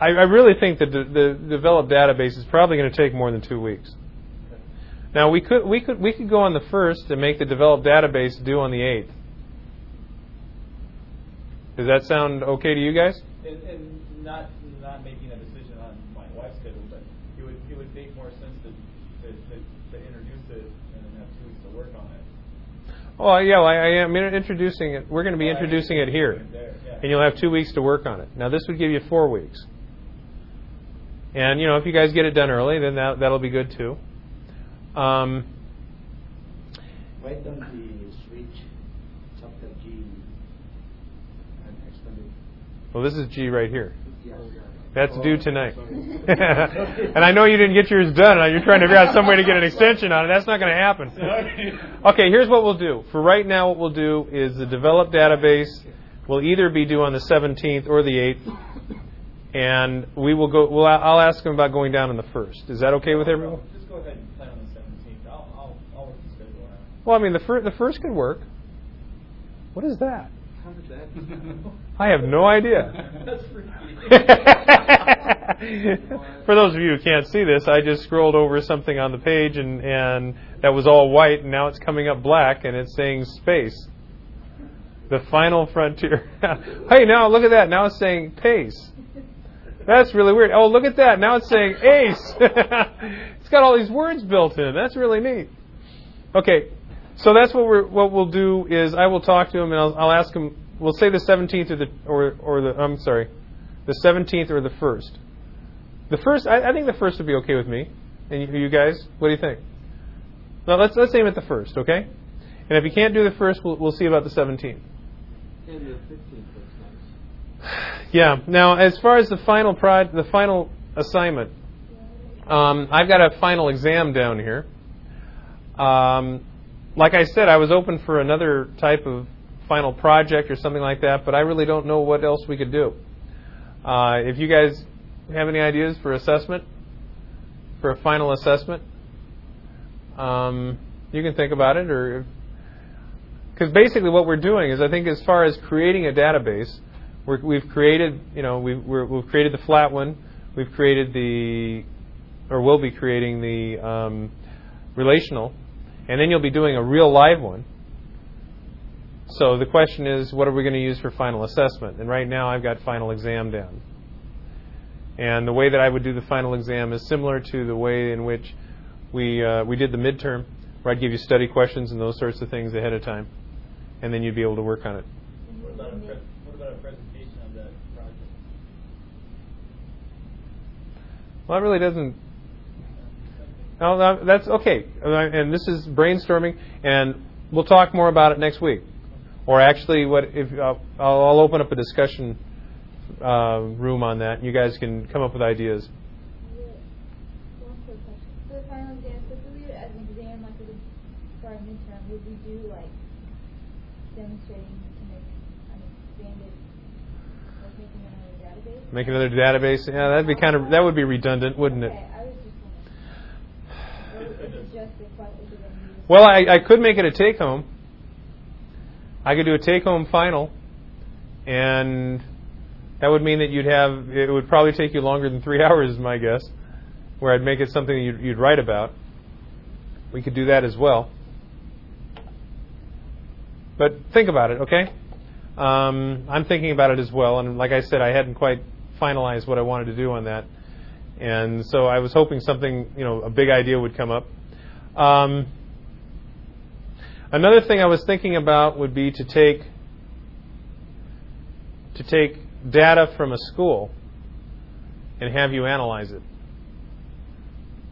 I, I really think that the, the developed database is probably going to take more than two weeks. Now we could we could we could go on the first and make the developed database due on the eighth. Does that sound okay to you guys? And, and not, not making a decision on my wife's schedule, but it would it would make more sense to, to, to, to introduce it and then have two weeks to work on it? Oh yeah, well, I, I am introducing it. We're going to be Well, introducing it here, there, yeah. and you'll have two weeks to work on it. Now this would give you four weeks. And you know, if you guys get it done early, then that that'll be good too. Um, Why don't we switch chapter G and expand it? Well, this is G right here. That's Oh, due tonight. [laughs] and I know you didn't get yours done, and you're trying to figure out some way to get an extension on it. That's not going to happen. Okay, here's what we'll do. For right now, what we'll do is the developed database will either be due on the 17th or the 8th, and we will go. We'll, I'll ask them about going down on the first. Is that okay with everyone? Just go ahead and plan on the seventeenth. I'll, I'll, I'll work the schedule out. Well, I mean, the fir- the first could work. What is that? I have no idea. [laughs] For those of you who can't see this, I just scrolled over something on the page and, and that was all white and now it's coming up black and it's saying space. The final frontier. [laughs] hey, now look at that. Now it's saying pace. That's really weird. Oh, look at that. Now it's saying ace. [laughs] it's got all these words built in. That's really neat. Okay, so that's what we're what we'll do is I will talk to him and I'll, I'll ask him. We'll say the 17th or the or or the I'm sorry, the 17th or the first. The first, I, I think the first would be okay with me. And you, you guys, what do you think? Let's let's aim at the first, okay? And if you can't do the first, we'll we'll see about the 17th. And the fifteenth looks nice. [sighs] Yeah. Now, as far as the final prod, the final assignment, um, I've got a final exam down here. Um, like I said, I was open for another type of final project or something like that, but I really don't know what else we could do. Uh, if you guys have any ideas for assessment, for a final assessment, um, you can think about it, or because basically what we're doing is, I think, as far as creating a database, we're, we've created, you know, we're, we've created the flat one, we've created the, or will be creating the um, relational, and then you'll be doing a real live one. So the question is, what are we going to use for final assessment? And right now, I've got final exam down. And the way that I would do the final exam is similar to the way in which we uh, we did the midterm, where I'd give you study questions and those sorts of things ahead of time, and then you'd be able to work on it. What about a pre- what about a presentation of that project? Well, that really doesn't. No, no, that's okay. And this is brainstorming, and we'll talk more about it next week. Or actually, what if uh, I'll, I'll open up a discussion uh, room on that, and you guys can come up with ideas. Make another database. Yeah, that'd be kind of that would be redundant, wouldn't it? Okay, I was just wondering. Or is it just a question, is it gonna be just- Well, I, I could make it a take home. I could do a take home final, and that would mean that you'd have it would probably take you longer than three [laughs] hours, is my guess. Where I'd make it something you'd, you'd write about. We could do that as well. But think about it, okay? Um, I'm thinking about it as well, and like I said, I hadn't quite finalized what I wanted to do on that, and so I was hoping something, you know, a big idea would come up. Um, another thing I was thinking about would be to take to take data from a school and have you analyze it.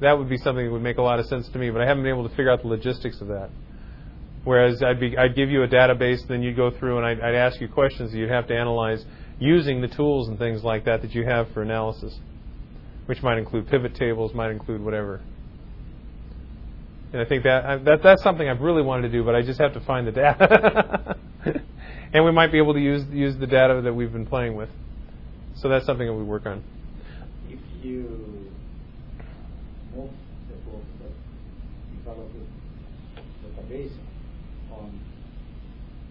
That would be something that would make a lot of sense to me, but I haven't been able to figure out the logistics of that. Whereas I'd be I'd give you a database, then you'd go through and I'd, I'd ask you questions that you'd have to analyze using the tools and things like that that you have for analysis, which might include pivot tables, might include whatever. And I think that, that that's something I've really wanted to do, but I just have to find the data. [laughs] and we might be able to use use the data that we've been playing with. So that's something that we work on. If you move the database on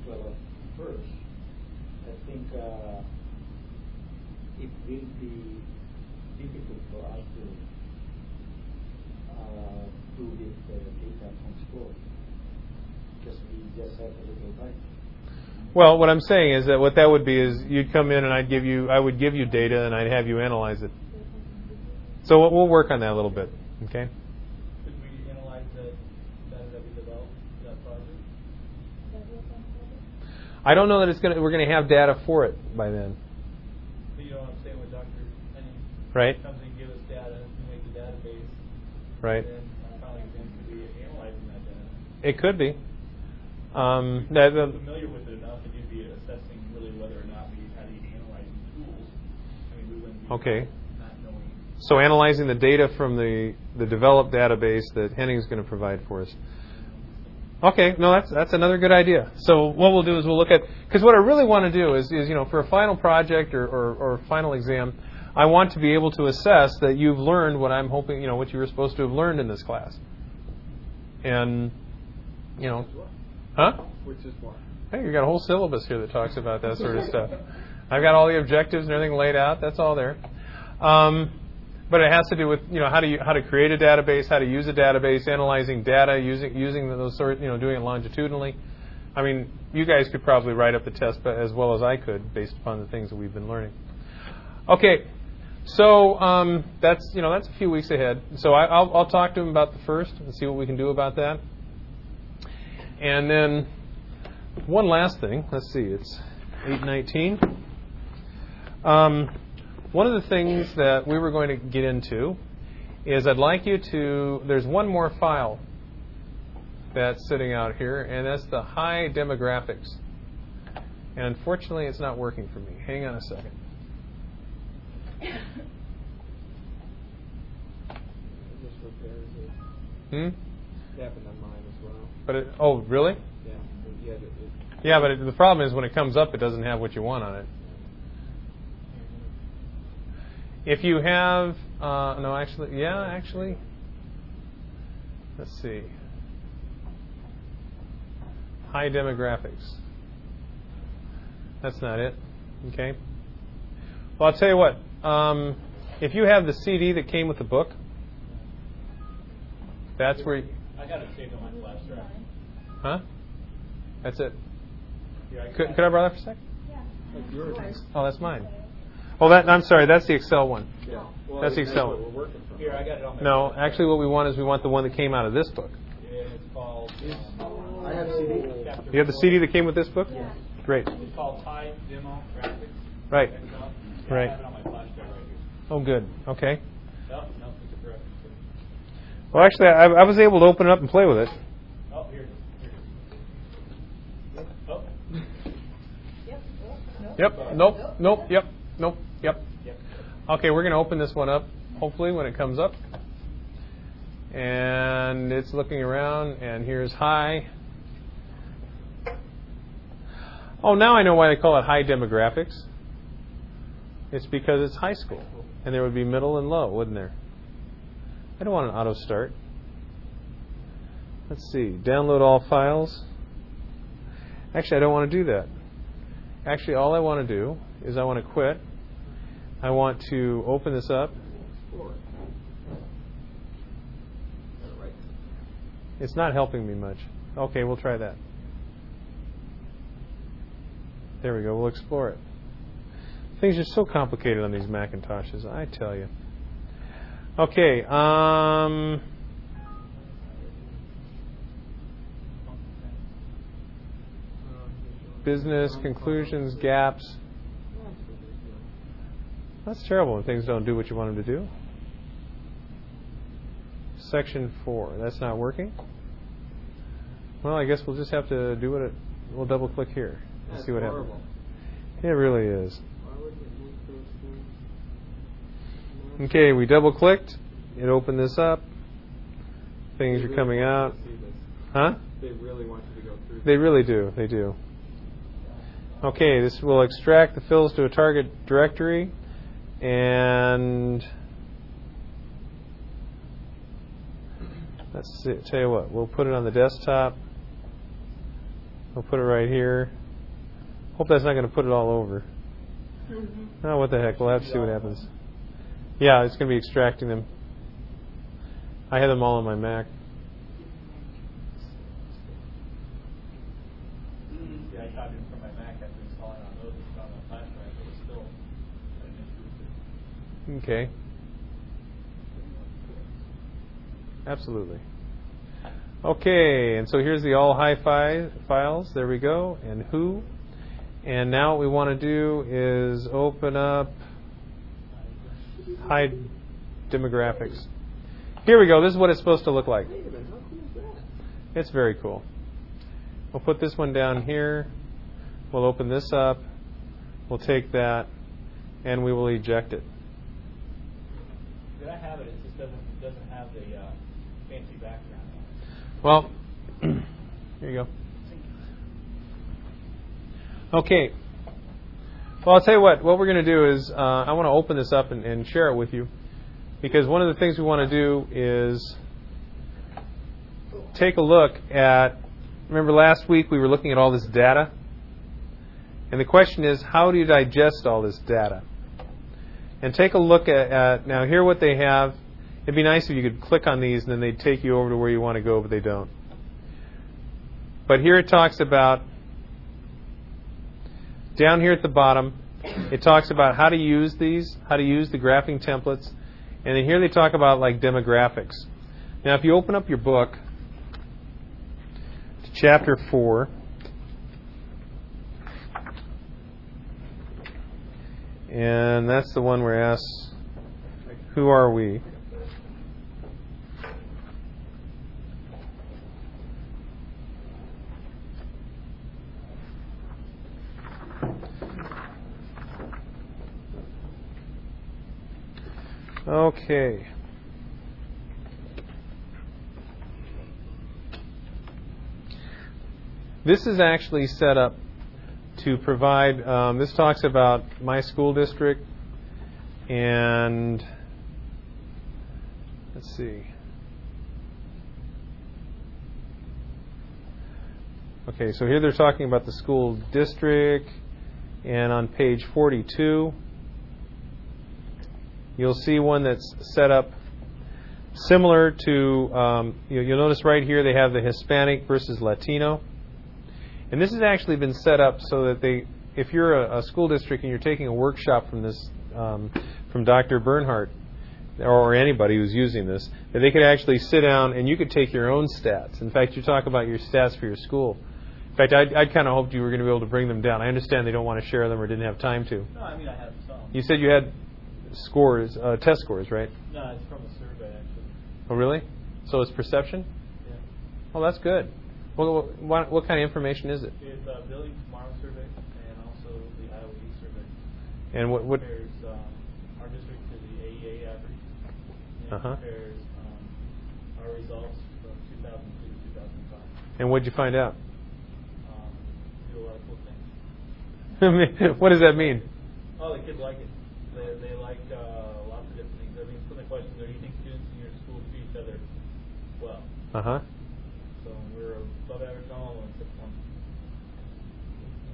12 first, I think uh, it will be difficult for us to uh, do with the data from we just have a little time. Well, what I'm saying is that what that would be is you'd come in and I'd give you I would give you data and I'd have you analyze it. So we'll- we'll work on that a little bit. Okay. Could we analyze the data that we developed that project? Does it sound good? I don't know that it's gonna. We're gonna have data for it by then, So you know what I'm saying with Dr. Henning? Right. Comes and give us data, we make the database. right? And then our final exam could be analyzing that data. It could be. Um, that, familiar with it enough that you'd be assessing really whether or not we had any analyzing tools. I mean, we wouldn't be. Okay. Not knowing. so analyzing the data from the the developed database that Henning's going to provide for us. Okay, no, that's that's another good idea. So what we'll do is we'll look at because what I really want to do is is you know for a final project or, or, or final exam, I want to be able to assess that you've learned what I'm hoping you know what you were supposed to have learned in this class. And you know, huh? Which is what? Hey, you got a whole syllabus here that talks about that sort of [laughs] stuff. I've got all the objectives and everything laid out. That's all there. Um, but it has to do with you know how to how to create a database, how to use a database, analyzing data, using using those sort you know doing it longitudinally. I mean, you guys could probably write up the test as well as I could based upon the things that we've been learning. Okay, so um, that's you know that's a few weeks ahead. So I, I'll, I'll talk to him about the first and see what we can do about that. And then one last thing. Let's see. It's 819. Um, one of the things that we were going to get into is I'd like you to. There's one more file that's sitting out here, and that's the high demographics. And unfortunately, it's not working for me. Hang on a second. It just repairs it. Hmm? It happened on mine as well. But it, oh, really? Yeah, but yet it, it Yeah, but it, the problem is when it comes up, it doesn't have what you want on it. If you have, uh, no, actually, yeah, actually, let's see. High demographics. That's not it. Okay. Well, I'll tell you what. Um, if you have the CD that came with the book, that's where. You, I got it saved on my flash drive. huh? That's it. Here, Could, could I borrow that for a sec? Yeah. Like yours. Oh, that's mine. Oh, that I'm sorry. That's the Excel one. Yeah. Well, That's the Excel one. we're working from. Here, I got it on my. No, flash drive. actually, what we want is we want the one that came out of this book. And it's called. um, I have CD. You have the. CD that came with this book? Yeah. Great. It's called High Demo Graphics. Right. Yeah, Right. I have it on my flash drive right here. Oh, good. Okay. No, no, it's a correct. Well, actually, I, I was able to open it up and play with it. Oh, here. Here. Oh. Yep. Yep. Nope. Nope. Yep. Nope. Yep. Yep. Okay, we're going to open this one up, hopefully, when it comes up. And it's looking around, and here's high. Oh, now I know why they call it high demographics. It's because it's high school. And there would be middle and low, wouldn't there? I don't want an auto start. Let's see. Download all files. Actually, I don't want to do that. Actually, all I want to do is I want to quit. I want to open this up. It's not helping me much. Okay, we'll try that. There we go. We'll explore it. Things are so complicated on these Macintoshes, I tell you. Okay. Um, business conclusions, gaps. That's terrible when things don't do what you want them to do. Section four. That's not working. Well, I guess we'll just have to do what it. We'll double click here and see what horrible. happens. It really is. Why wouldn't it make those things? Okay, we double clicked. It opened this up. Things They are coming want out. you to see this. Huh? They really want you to go through. They this. really do. They do. Okay, this will extract the fills to a target directory and let's see, tell you what, we'll put it on the desktop. We'll put it right here. Hope that's not going to put it all over. Oh, what the heck? We'll have to see what happens. Yeah, it's going to be extracting them. I have them all on my Mac. Yeah, I copied it from my Mac after installing on those. On the flash drive, but it's still an issue. Okay. absolutely. Okay, and so here's the all hi-fi files. There we go, and who. And now what we want to do is open up high demographics. Here we go. This is what it's supposed to look like. It's very cool. We'll put this one down here. We'll open this up. We'll take that, and we will eject it. Did I have it? It just doesn't doesn't have the uh, fancy background. Well, [clears throat] here you go. Okay. Well, I'll tell you what. What we're going to do is uh, I want to open this up and, and share it with you, because one of the things we want to do is take a look at. Remember last week we were looking at all this data, and the question is, how do you digest all this data? And take a look at, at now here what they have. It'd be nice if you could click on these and then they'd take you over to where you want to go, but they don't. But here it talks about down here at the bottom, it talks about how to use these, how to use the graphing templates, and then here they talk about like demographics. Now, if you open up your book to chapter four. And that's the one where it asks, Who are we? Okay. This is actually set up to provide, um, this talks about my school district and let's see. Okay, so here they're talking about the school district, and on page 42, you'll see one that's set up similar to, um, you will notice right here they have the Hispanic versus Latino. And this has actually been set up so that they, if you're a, a school district and you're taking a workshop from this, um, from Dr. Bernhardt, or anybody who's using this, that they could actually sit down and you could take your own stats. In fact, you talk about your stats for your school. In fact, I, I kind of hoped you were going to be able to bring them down. I understand they don't want to share them or didn't have time to. No, I mean I have some. You said you had scores, uh, test scores, right? No, it's from a survey actually. Oh, really? So it's perception? Yeah. Oh, that's good. Well, what, what kind of information is it? It's uh, Billy Tomorrow survey and also the Youth survey. And what? what compares um, our district to the AEA average. And Uh-huh. compares um, our results from 2002 to 2005. and what'd you find out? Um, do a lot of cool things. [laughs] what does that mean? Oh, the kids like it. They, they like uh, lots of different things. I mean, some of the questions are, do you think students in your school treat each other well? Uh huh. So we're above average on all of one.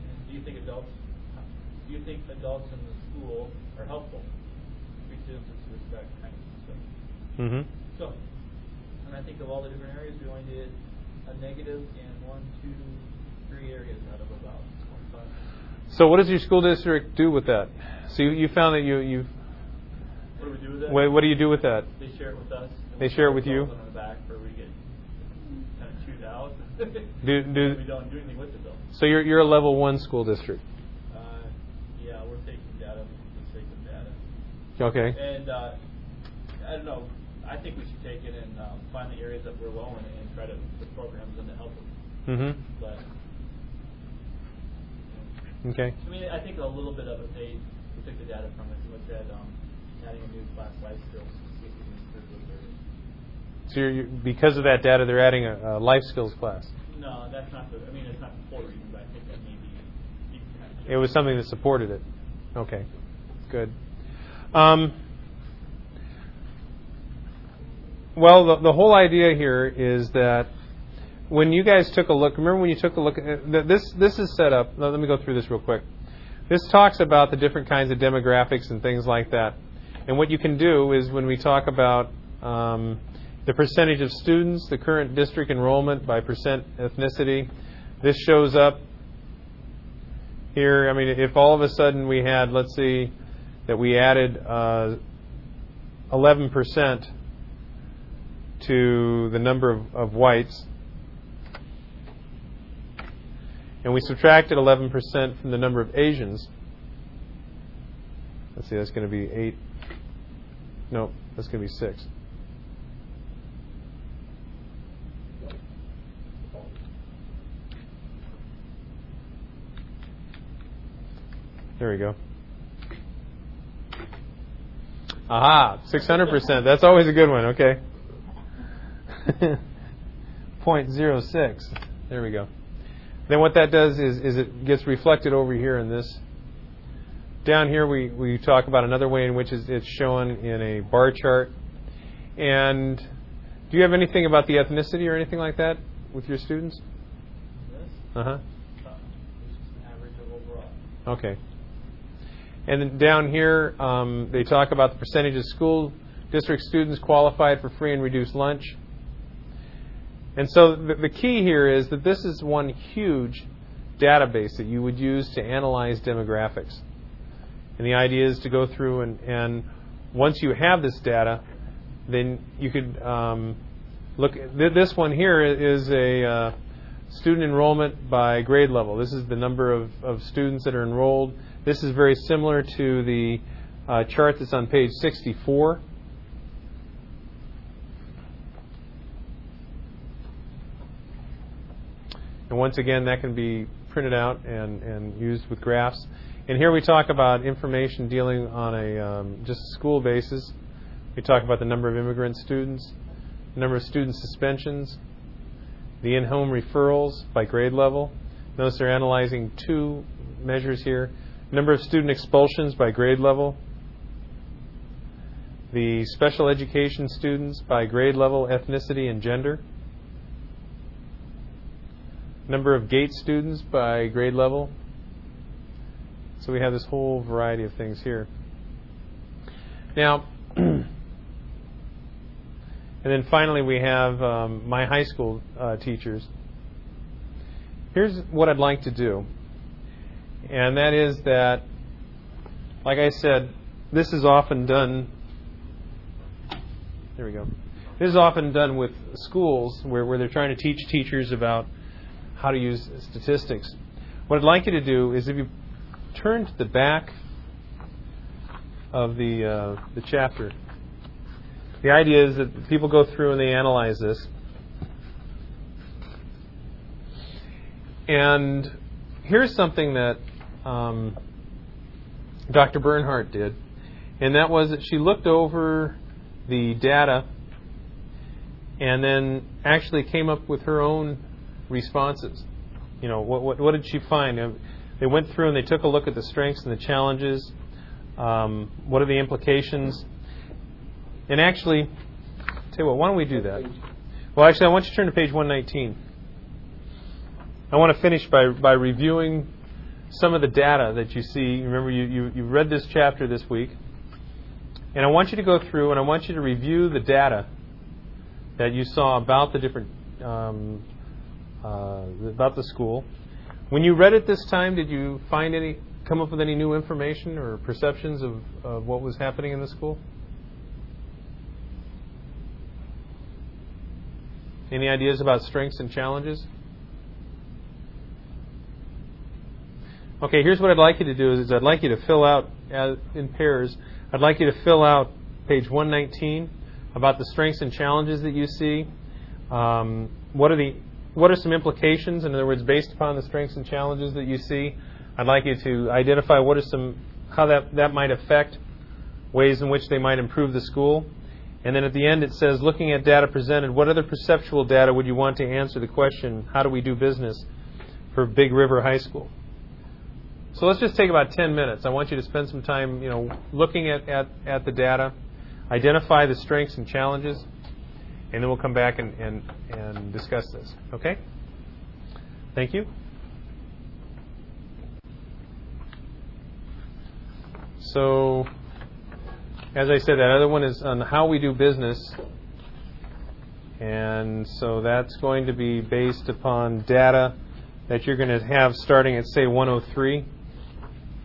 And do you think adults, do you think adults in the school are helpful? Treat students with respect, kindness, and stuff. Mm-hmm. So, and I think of all the different areas, we only did a negative in one, two, three areas out of about 25. So what does your school district do with that? So you, you found that you you What do we do with that? what, what do you do with that? They share it with us. They share it with you? On the back where we get kind of chewed out. [laughs] Do- do- we don't do anything with it though. So you're you're a level one school district. Uh, yeah, we're taking data sake of data. Okay. And uh, I don't know. I think we should take it and uh, find the areas that we're low in and try to put programs in to help them. Mm-hmm. But Okay. I mean, I think a little bit of it. They we took the data from it. We looked at um, adding a new class life skills. See if we can improve those areas. So you're, because of that data, they're adding a, a life skills class. No, that's not the. I mean, it's not the full reason, but I think that maybe you kind of It was something that supported it. Okay. Good. Um, well, the, the whole idea here is that when you guys took a look, remember when you took a look at this? This is set up. Let me go through this real quick. This talks about the different kinds of demographics and things like that. And what you can do is when we talk about um, the percentage of students, the current district enrollment by percent ethnicity, this shows up here. I mean, if all of a sudden we had, let's see, that we added uh, 11% to the number of, of whites. And we subtracted 11% from the number of Asians. Let's see, that's going to be 8. No, that's going to be 6. There we go. Aha, 600%. That's always a good one, okay. [laughs] 0.06. There we go. Then what that does is, is it gets reflected over here in this. Down here we, we talk about another way in which it's shown in a bar chart. And do you have anything about the ethnicity or anything like that with your students? Uh huh. uh, it's just an average of overall. Okay. And then down here, um, they talk about the percentage of school district students qualified for free and reduced lunch. And so the, the key here is that this is one huge database that you would use to analyze demographics. And the idea is to go through and, and once you have this data, then you could um, look. Th- this one here is a uh, student enrollment by grade level. This is the number of, of students that are enrolled. This is very similar to the uh, chart that's on page 64. And once again, that can be printed out and, and used with graphs. And here we talk about information dealing on a um, just school basis. We talk about the number of immigrant students, the number of student suspensions, the in-home referrals by grade level. Notice they're analyzing two measures here. Number of student expulsions by grade level. The special education students by grade level, ethnicity, and gender. Number of GATE students by grade level. So we have this whole variety of things here. Now, [clears throat] and then finally we have um, my high school uh, teachers. Here's what I'd like to do, and that is that, like I said, this is often done. There we go. This is often done with schools where, where they're trying to teach teachers about how to use statistics. What I'd like you to do is if you turn to the back of the uh, the chapter, the idea is that people go through and they analyze this. And here's something that um, Dr. Bernhardt did, and that was that she looked over the data and then actually came up with her own responses. You know, what, what, what did she find? They went through and they took a look at the strengths and the challenges. Um, what are the implications? And actually, tell you what, why don't we do that? Well, actually, I want you to turn to page 119. I want to finish by, by reviewing some of the data that you see. Remember, you, you, you read this chapter this week. And I want you to go through and I want you to review the data that you saw about the different, um, uh, about the school. When you read it this time, did you find any, come up with any new information or perceptions of, of what was happening in the school? Any ideas about strengths and challenges? Okay, here's what I'd like you to do is I'd like you to fill out as, in pairs. I'd like you to fill out page 119 about the strengths and challenges that you see. Um, what are the what are some implications? In other words, based upon the strengths and challenges that you see, I'd like you to identify what are some how that that might affect ways in which they might improve the school. And then at the end it says, looking at data presented, what other perceptual data would you want to answer the question, how do we do business for Big River High School? So let's just take about 10 minutes. I want you to spend some time, you know, looking at, at, at the data, identify the strengths and challenges, and then we'll come back and, and, and discuss this. Okay? Thank you. So, as I said, that other one is on how we do business. And so that's going to be based upon data that you're going to have starting at, say, 103,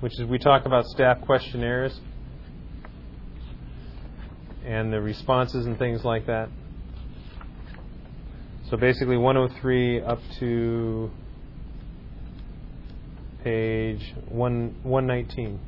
which is we talk about staff questionnaires and the responses and things like that. So basically 103 up to page 1, 119.